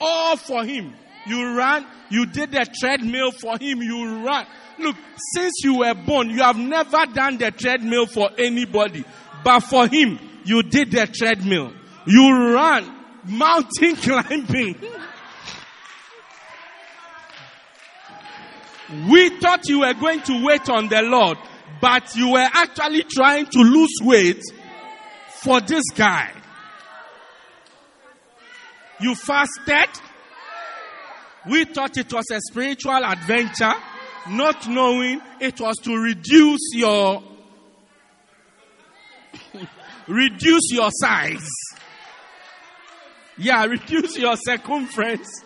All for him. You ran, you did the treadmill for him, you ran. Look, since you were born, you have never done the treadmill for anybody. But for him, you did the treadmill. You ran mountain climbing. We thought you were going to wait on the Lord, but you were actually trying to lose weight for this guy. You fasted. We thought it was a spiritual adventure, not knowing it was to reduce your reduce your size. Yeah, reduce your circumference.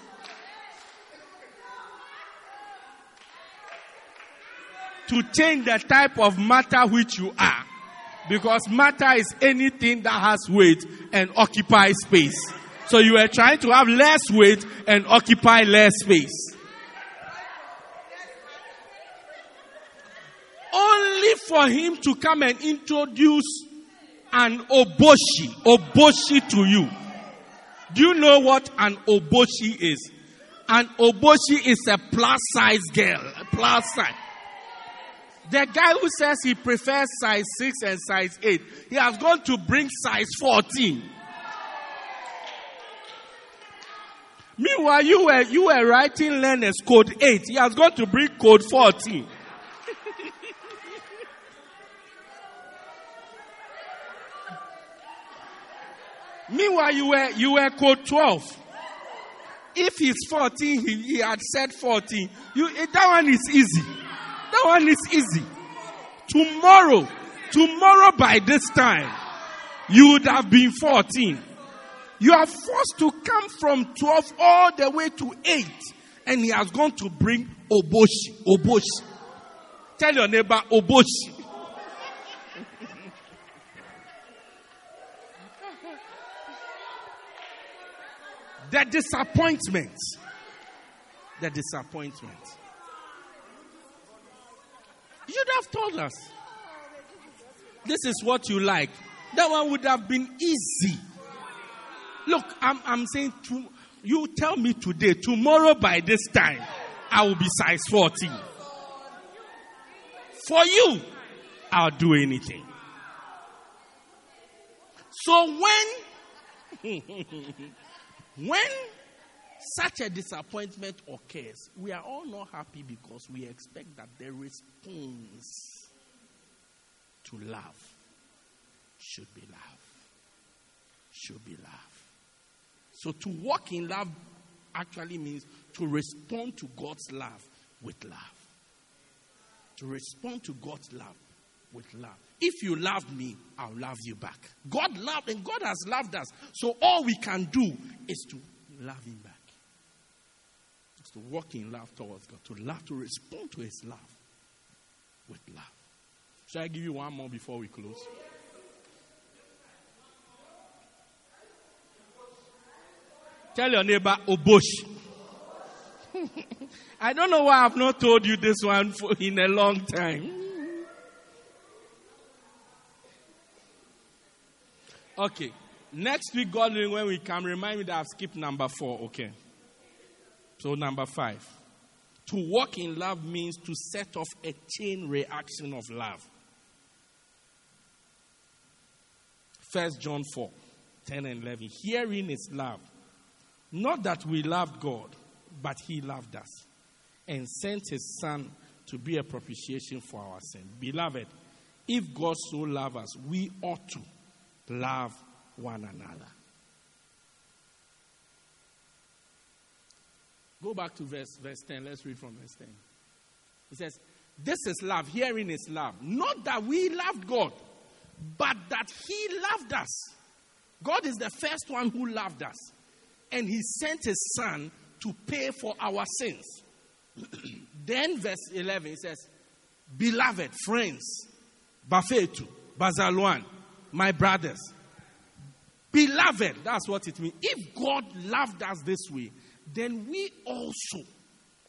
To change the type of matter which you are. Because matter is anything that has weight and occupies space. So you are trying to have less weight and occupy less space. Only for him to come and introduce an oboshi, oboshi to you. Do you know what an oboshi is? An oboshi is a plus size girl, plus size. The guy who says he prefers size 6 and size 8, he has gone to bring size 14. Meanwhile, you were, you were writing learners code 8. He has gone to bring code 14. Meanwhile, you were, you were code 12. If he's 14, he, he had said 14. You, eh, that one is easy. That one is easy. Tomorrow, tomorrow by this time, you would have been 14. You are forced to come from 12 all the way to 8. And he has gone to bring Oboshi. Oboshi. Tell your neighbor, Oboshi. the disappointment. The disappointment. You'd have told us. This is what you like. That one would have been easy. Look, I'm, I'm saying to you tell me today, tomorrow by this time, I will be size 14. For you, I'll do anything. So when when such a disappointment occurs, we are all not happy because we expect that the response to love should be love. Should be love. So to walk in love actually means to respond to God's love with love. To respond to God's love with love. If you love me, I'll love you back. God loved and God has loved us. So all we can do is to love him back. To walk in love towards God, to love, to respond to his love with love. Shall I give you one more before we close? Tell your neighbor, Obosh. I don't know why I've not told you this one for in a long time. Okay. Next week, God when we come, remind me that I've skipped number four. Okay. So, number five. To walk in love means to set off a chain reaction of love. First John 4, 10 and 11. Herein is love. Not that we loved God, but He loved us and sent His Son to be a propitiation for our sin. Beloved, if God so loved us, we ought to love one another. Go back to verse, verse 10. Let's read from verse 10. He says, This is love. Hearing is love. Not that we loved God, but that He loved us. God is the first one who loved us and he sent his son to pay for our sins. then, verse 11, he says, Beloved friends, Bafetu, Bazaluan, my brothers, beloved, that's what it means. If God loved us this way, then we also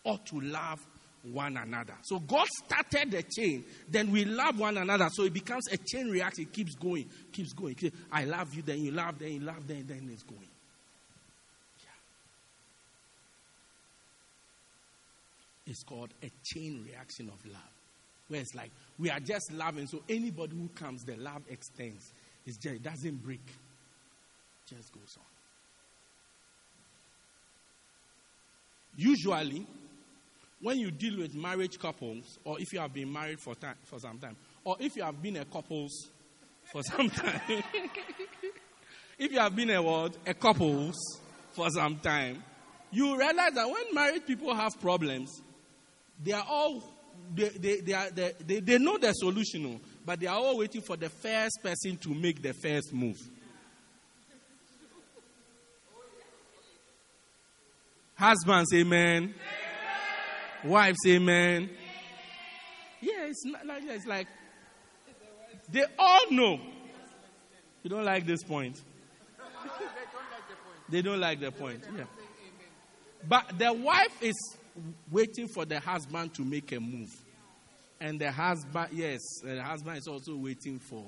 ought to love one another. So God started the chain, then we love one another. So it becomes a chain reaction. It keeps going, keeps going. I love you, then you love, then you love, then, then it's going. It's called a chain reaction of love. Where it's like we are just loving, so anybody who comes, the love extends. Just, it doesn't break, just goes on. Usually, when you deal with marriage couples, or if you have been married for, time, for some time, or if you have been a couples for some time, if you have been a what, a couples for some time, you realize that when married people have problems, they are all they, they, they, are, they, they, they know the solution, but they are all waiting for the first person to make the first move. Husbands, amen. amen. Wives, amen. amen. Yeah, it's like It's like they all know. You don't like this point. they don't like the point. Yeah. But the wife is waiting for the husband to make a move. And the husband, yes, the husband is also waiting for.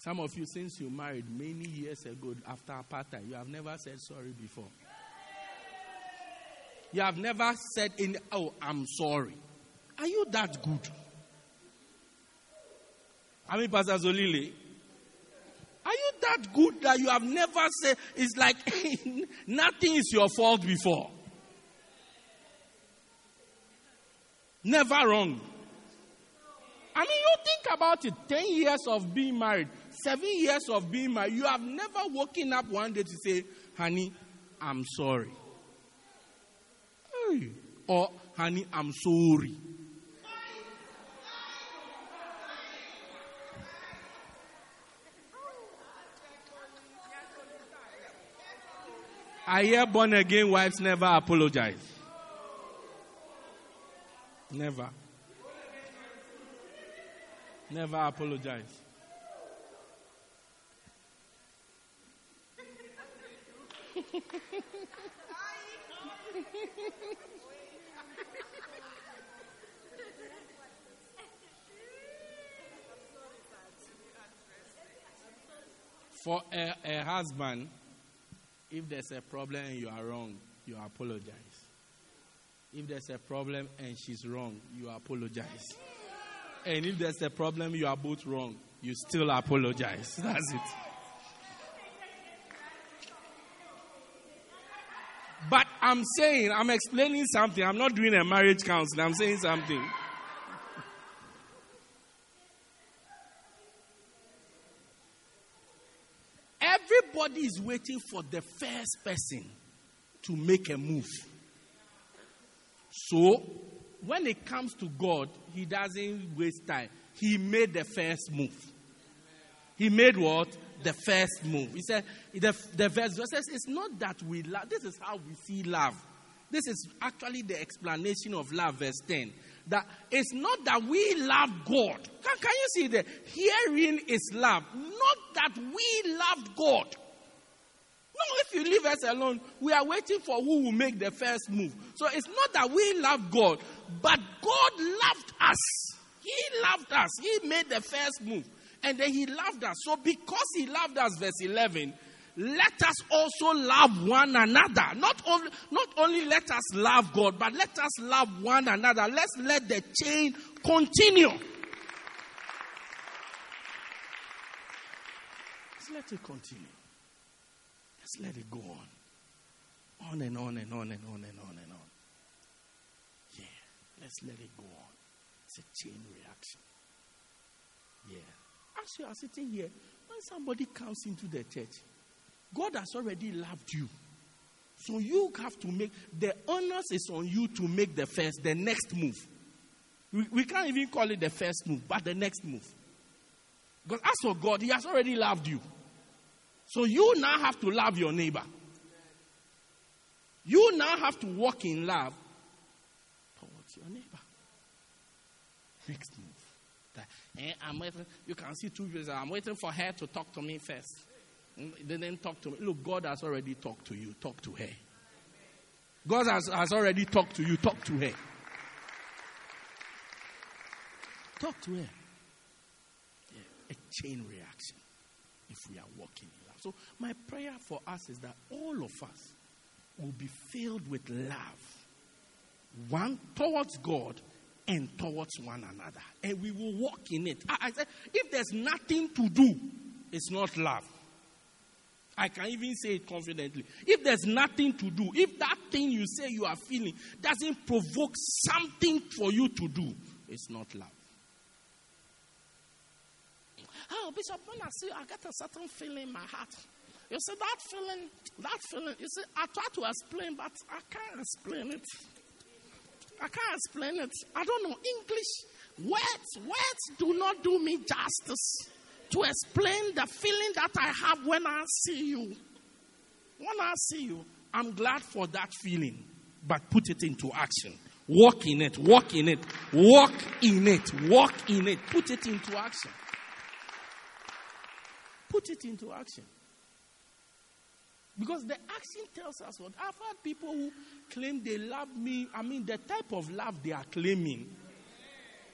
Some of you, since you married many years ago after apartheid, you have never said sorry before. You have never said, Oh, I'm sorry. Are you that good? I mean, Pastor Zolile, are you that good that you have never said. It's like nothing is your fault before. Never wrong. I mean, you think about it 10 years of being married, seven years of being married. You have never woken up one day to say, honey, I'm sorry. Hey. Or, honey, I'm sorry. I hear born again wives never apologize. Never. Never apologize. For a, a husband, if there's a problem and you are wrong, you apologize. If there's a problem and she's wrong, you apologize. And if there's a problem, you are both wrong, you still apologize. That's it. But I'm saying, I'm explaining something. I'm not doing a marriage counseling. I'm saying something. Everybody is waiting for the first person to make a move. So, when it comes to God, He doesn't waste time. He made the first move. He made what? The first move. He said, the, the verse says, it's not that we love. This is how we see love. This is actually the explanation of love, verse 10. That it's not that we love God. Can, can you see that? Hearing is love. Not that we love God. No, if you leave us alone, we are waiting for who will make the first move. So it's not that we love God, but God loved us. He loved us. He made the first move. And then he loved us. So because he loved us, verse 11, let us also love one another. Not only, not only let us love God, but let us love one another. Let's let the chain continue. Let's let it continue. Let's let it go on. On and on and on and on and on and on. Yeah, let's let it go on. It's a chain reaction. Yeah. As you are sitting here, when somebody comes into the church, God has already loved you. So you have to make the onus is on you to make the first, the next move. We, we can't even call it the first move, but the next move. Because as for God, He has already loved you. So you now have to love your neighbor. You now have to walk in love towards your neighbor. Next move. Eh, I'm waiting. You can see two years. I'm waiting for her to talk to me first. Mm, didn't talk to me. Look, God has already talked to you. Talk to her. God has, has already talked to you. Talk to her. Talk to her. Yeah, a chain reaction if we are walking in love. so, my prayer for us is that all of us will be filled with love, one towards God and towards one another. And we will walk in it. I, I said, if there's nothing to do, it's not love. I can even say it confidently. If there's nothing to do, if that thing you say you are feeling doesn't provoke something for you to do, it's not love. Oh, Bishop, when I see I get a certain feeling in my heart. You see, that feeling, that feeling, you see, I try to explain, but I can't explain it. I can't explain it. I don't know. English, words, words do not do me justice to explain the feeling that I have when I see you. When I see you, I'm glad for that feeling, but put it into action. Walk in it, walk in it, walk in it, walk in it, put it into action. Put it into action. Because the action tells us what. I've had people who claim they love me. I mean, the type of love they are claiming,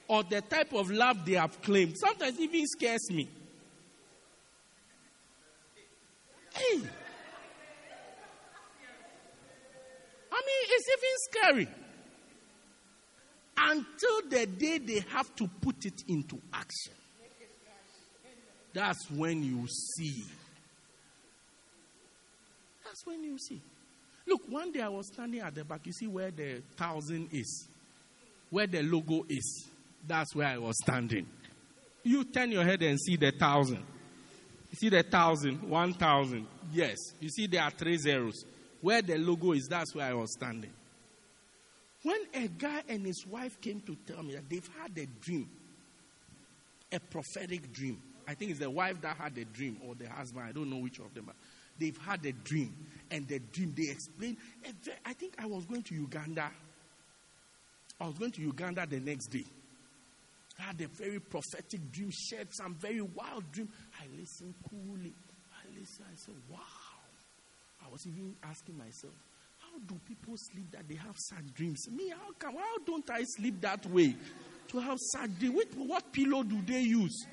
or the type of love they have claimed, sometimes even scares me. Hey. I mean, it's even scary. Until the day they have to put it into action. That's when you see when you see. Look, one day I was standing at the back. You see where the thousand is, where the logo is. That's where I was standing. You turn your head and see the thousand. You see the thousand, one thousand. Yes. You see there are three zeros. Where the logo is, that's where I was standing. When a guy and his wife came to tell me that they've had a dream, a prophetic dream. I think it's the wife that had the dream or the husband. I don't know which of them. They've had a dream, and the dream they explained. Eh, eh, I think I was going to Uganda. I was going to Uganda the next day. I had a very prophetic dream, shared some very wild dream. I listened coolly. I listened. I said, "Wow." I was even asking myself, how do people sleep that they have such dreams? Me, how come? How don't I sleep that way? To have such dreams. What pillow do they use?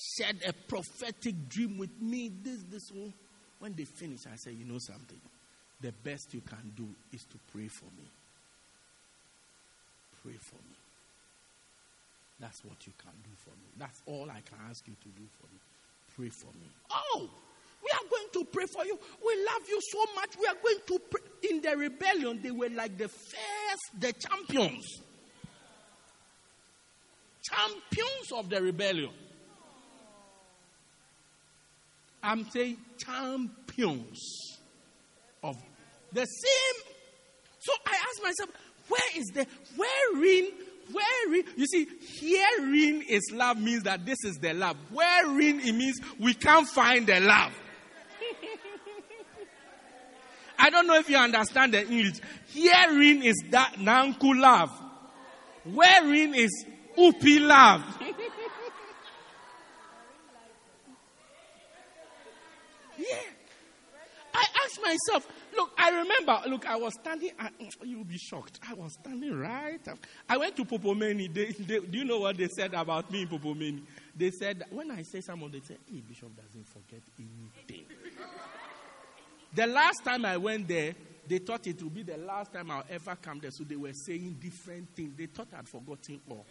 Shared a prophetic dream with me. This, this one. When they finish, I say, you know something? The best you can do is to pray for me. Pray for me. That's what you can do for me. That's all I can ask you to do for me. Pray for me. Oh! We are going to pray for you. We love you so much. We are going to pray. In the rebellion, they were like the first, the champions. Champions of the rebellion. I'm saying champions of the same. So I ask myself, where is the wherein wherein you see herein is love means that this is the love. Wherein it means we can't find the love. I don't know if you understand the English. Herein is that Nanku love. Wherein is Upi love. yeah. I myself, look, I remember, look, I was standing, I, you'll be shocked. I was standing right. I went to Popomeni. They, they, do you know what they said about me in Popomeni? They said, when I say someone, they say, hey, Bishop doesn't forget anything. The last time I went there, they thought it would be the last time I'll ever come there. So they were saying different things. They thought I'd forgotten all.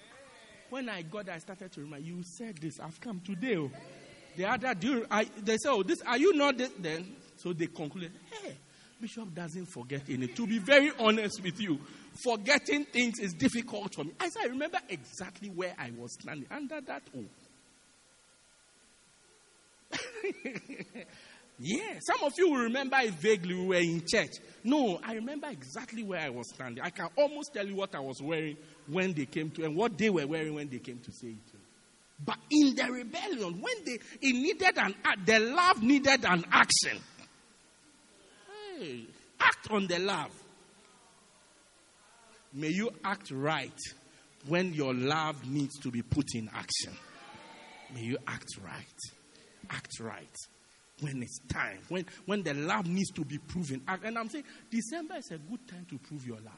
When I got there, I started to remember, you said this, I've come today. Oh. The other, do I, they said, oh, this, are you not this? Then, so they concluded, hey, Bishop doesn't forget anything. To be very honest with you, forgetting things is difficult for me. As I remember exactly where I was standing under that oak. Yeah, some of you will remember it vaguely. We were in church. No, I remember exactly where I was standing. I can almost tell you what I was wearing when they came to, and what they were wearing when they came to say it. But in the rebellion, when they it needed an act, the love needed an action. Hey, act on the love. May you act right when your love needs to be put in action. May you act right. Act right when it's time, when, when the love needs to be proven. And I'm saying December is a good time to prove your love.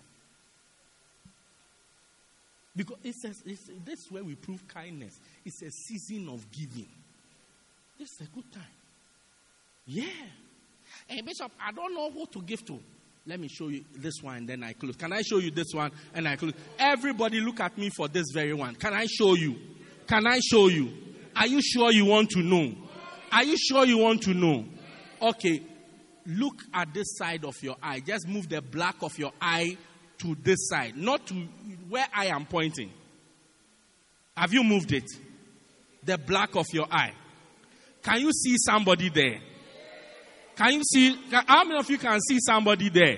Because it's, a, it's this is where we prove kindness. It's a season of giving. This is a good time. Yeah. Hey, Bishop, I don't know who to give to. Let me show you this one and then I close. Can I show you this one and I close? Everybody look at me for this very one. Can I show you? Can I show you? Are you sure you want to know? Are you sure you want to know? Okay. Look at this side of your eye. Just move the black of your eye to this side, not to where I am pointing. Have you moved it? The black of your eye. Can you see somebody there? Can you see? How many of you can see somebody there?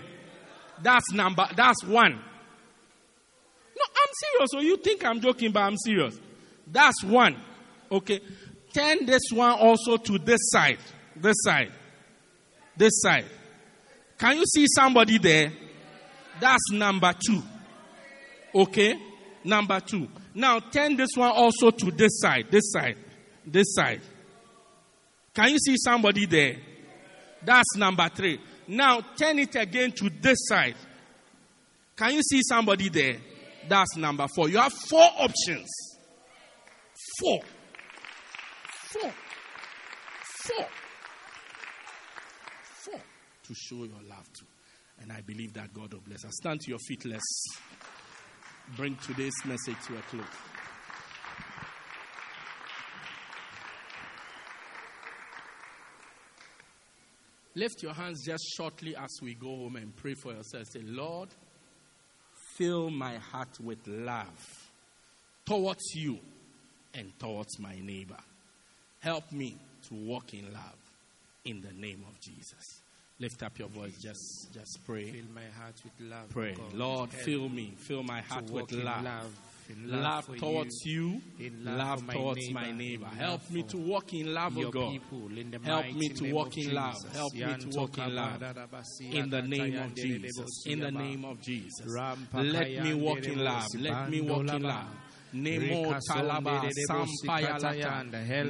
That's number. That's one. No, I'm serious. So you think I'm joking, but I'm serious. That's one. Okay turn this one also to this side. This side. This side. Can you see somebody there? That's number two. Okay? Number two. Now turn this one also to this side. This side. This side. Can you see somebody there? That's number three. Now turn it again to this side. Can you see somebody there? That's number four. You have four options. Four. Four. Four. Four to show your love to. And I believe that God will bless us. Stand to your feet. Let's bring today's message to a close. Lift your hands just shortly as we go home and pray for yourself. Say, Lord, fill my heart with love towards you and towards my neighbor. Help me to walk in love in the name of Jesus. Lift up your voice, just just pray. Fill my heart with love. Pray. God. Lord, Help fill me, fill my heart with love. love, Love, love towards you, in love, love for my towards my neighbor, neighbor. Help me to walk in love, of God. people in the Help me to walk in love. Help me to walk in love. In the name of Jesus. In the name of Jesus. Let me walk in love. Let me walk in love. Nemo talaba sampayalata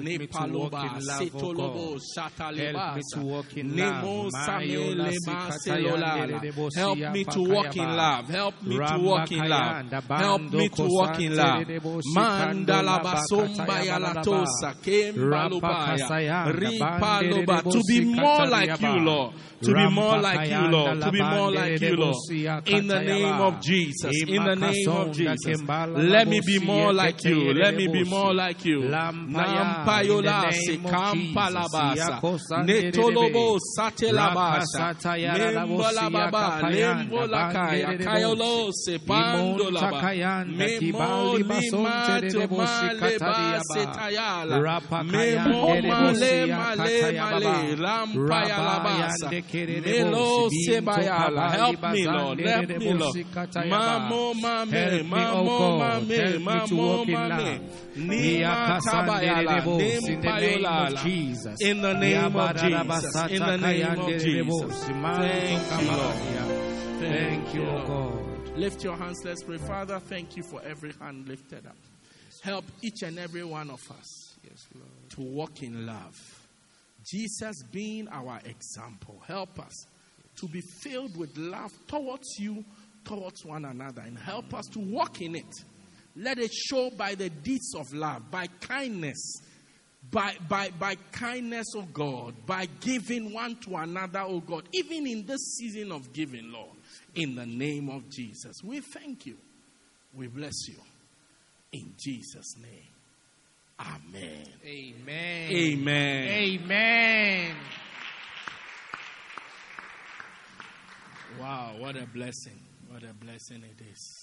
nepaloba setolobo shatalebasa nemo samelema selolala help me to walk in love. Help me to walk in love. help me to walk in love. mandalaba sombayalatosa kembalobaya ripaloba to be more like you lord. To be more like you lord. to be more like you lord. in the name of jesus. In the name of jesus. let me be more like you let me be more like you. Nampayola se kampalabasa. Netolobo satelabasa. Lembolababa. Lembolakaya. Kayolo se pandolaba. Memo lima tomaleba setayala. Memo male male male. Rampayalabasa. Melo sebayala. Help me, Lord. Help me, Lord. Mamo mame. Mamo mame. Mamo mame. Nima tabayala. Nimpayolala. Jesus. In the name of Jesus. In the name of Jesus. Thank you, Lord. Thank you, God. Lift your hands, let's pray. Father, thank you for every hand lifted up. Help each and every one of us Yes, Lord. to walk in love. Jesus being our example, help us to be filled with love towards you, towards one another, and help us to walk in it. Let it show by the deeds of love, by kindness, by, by, by kindness, of God, by giving one to another, oh God, even in this season of giving, Lord, in the name of Jesus. We thank you. We bless you. In Jesus' name. Amen. Amen. Amen. Amen. Wow, what a blessing. What a blessing it is.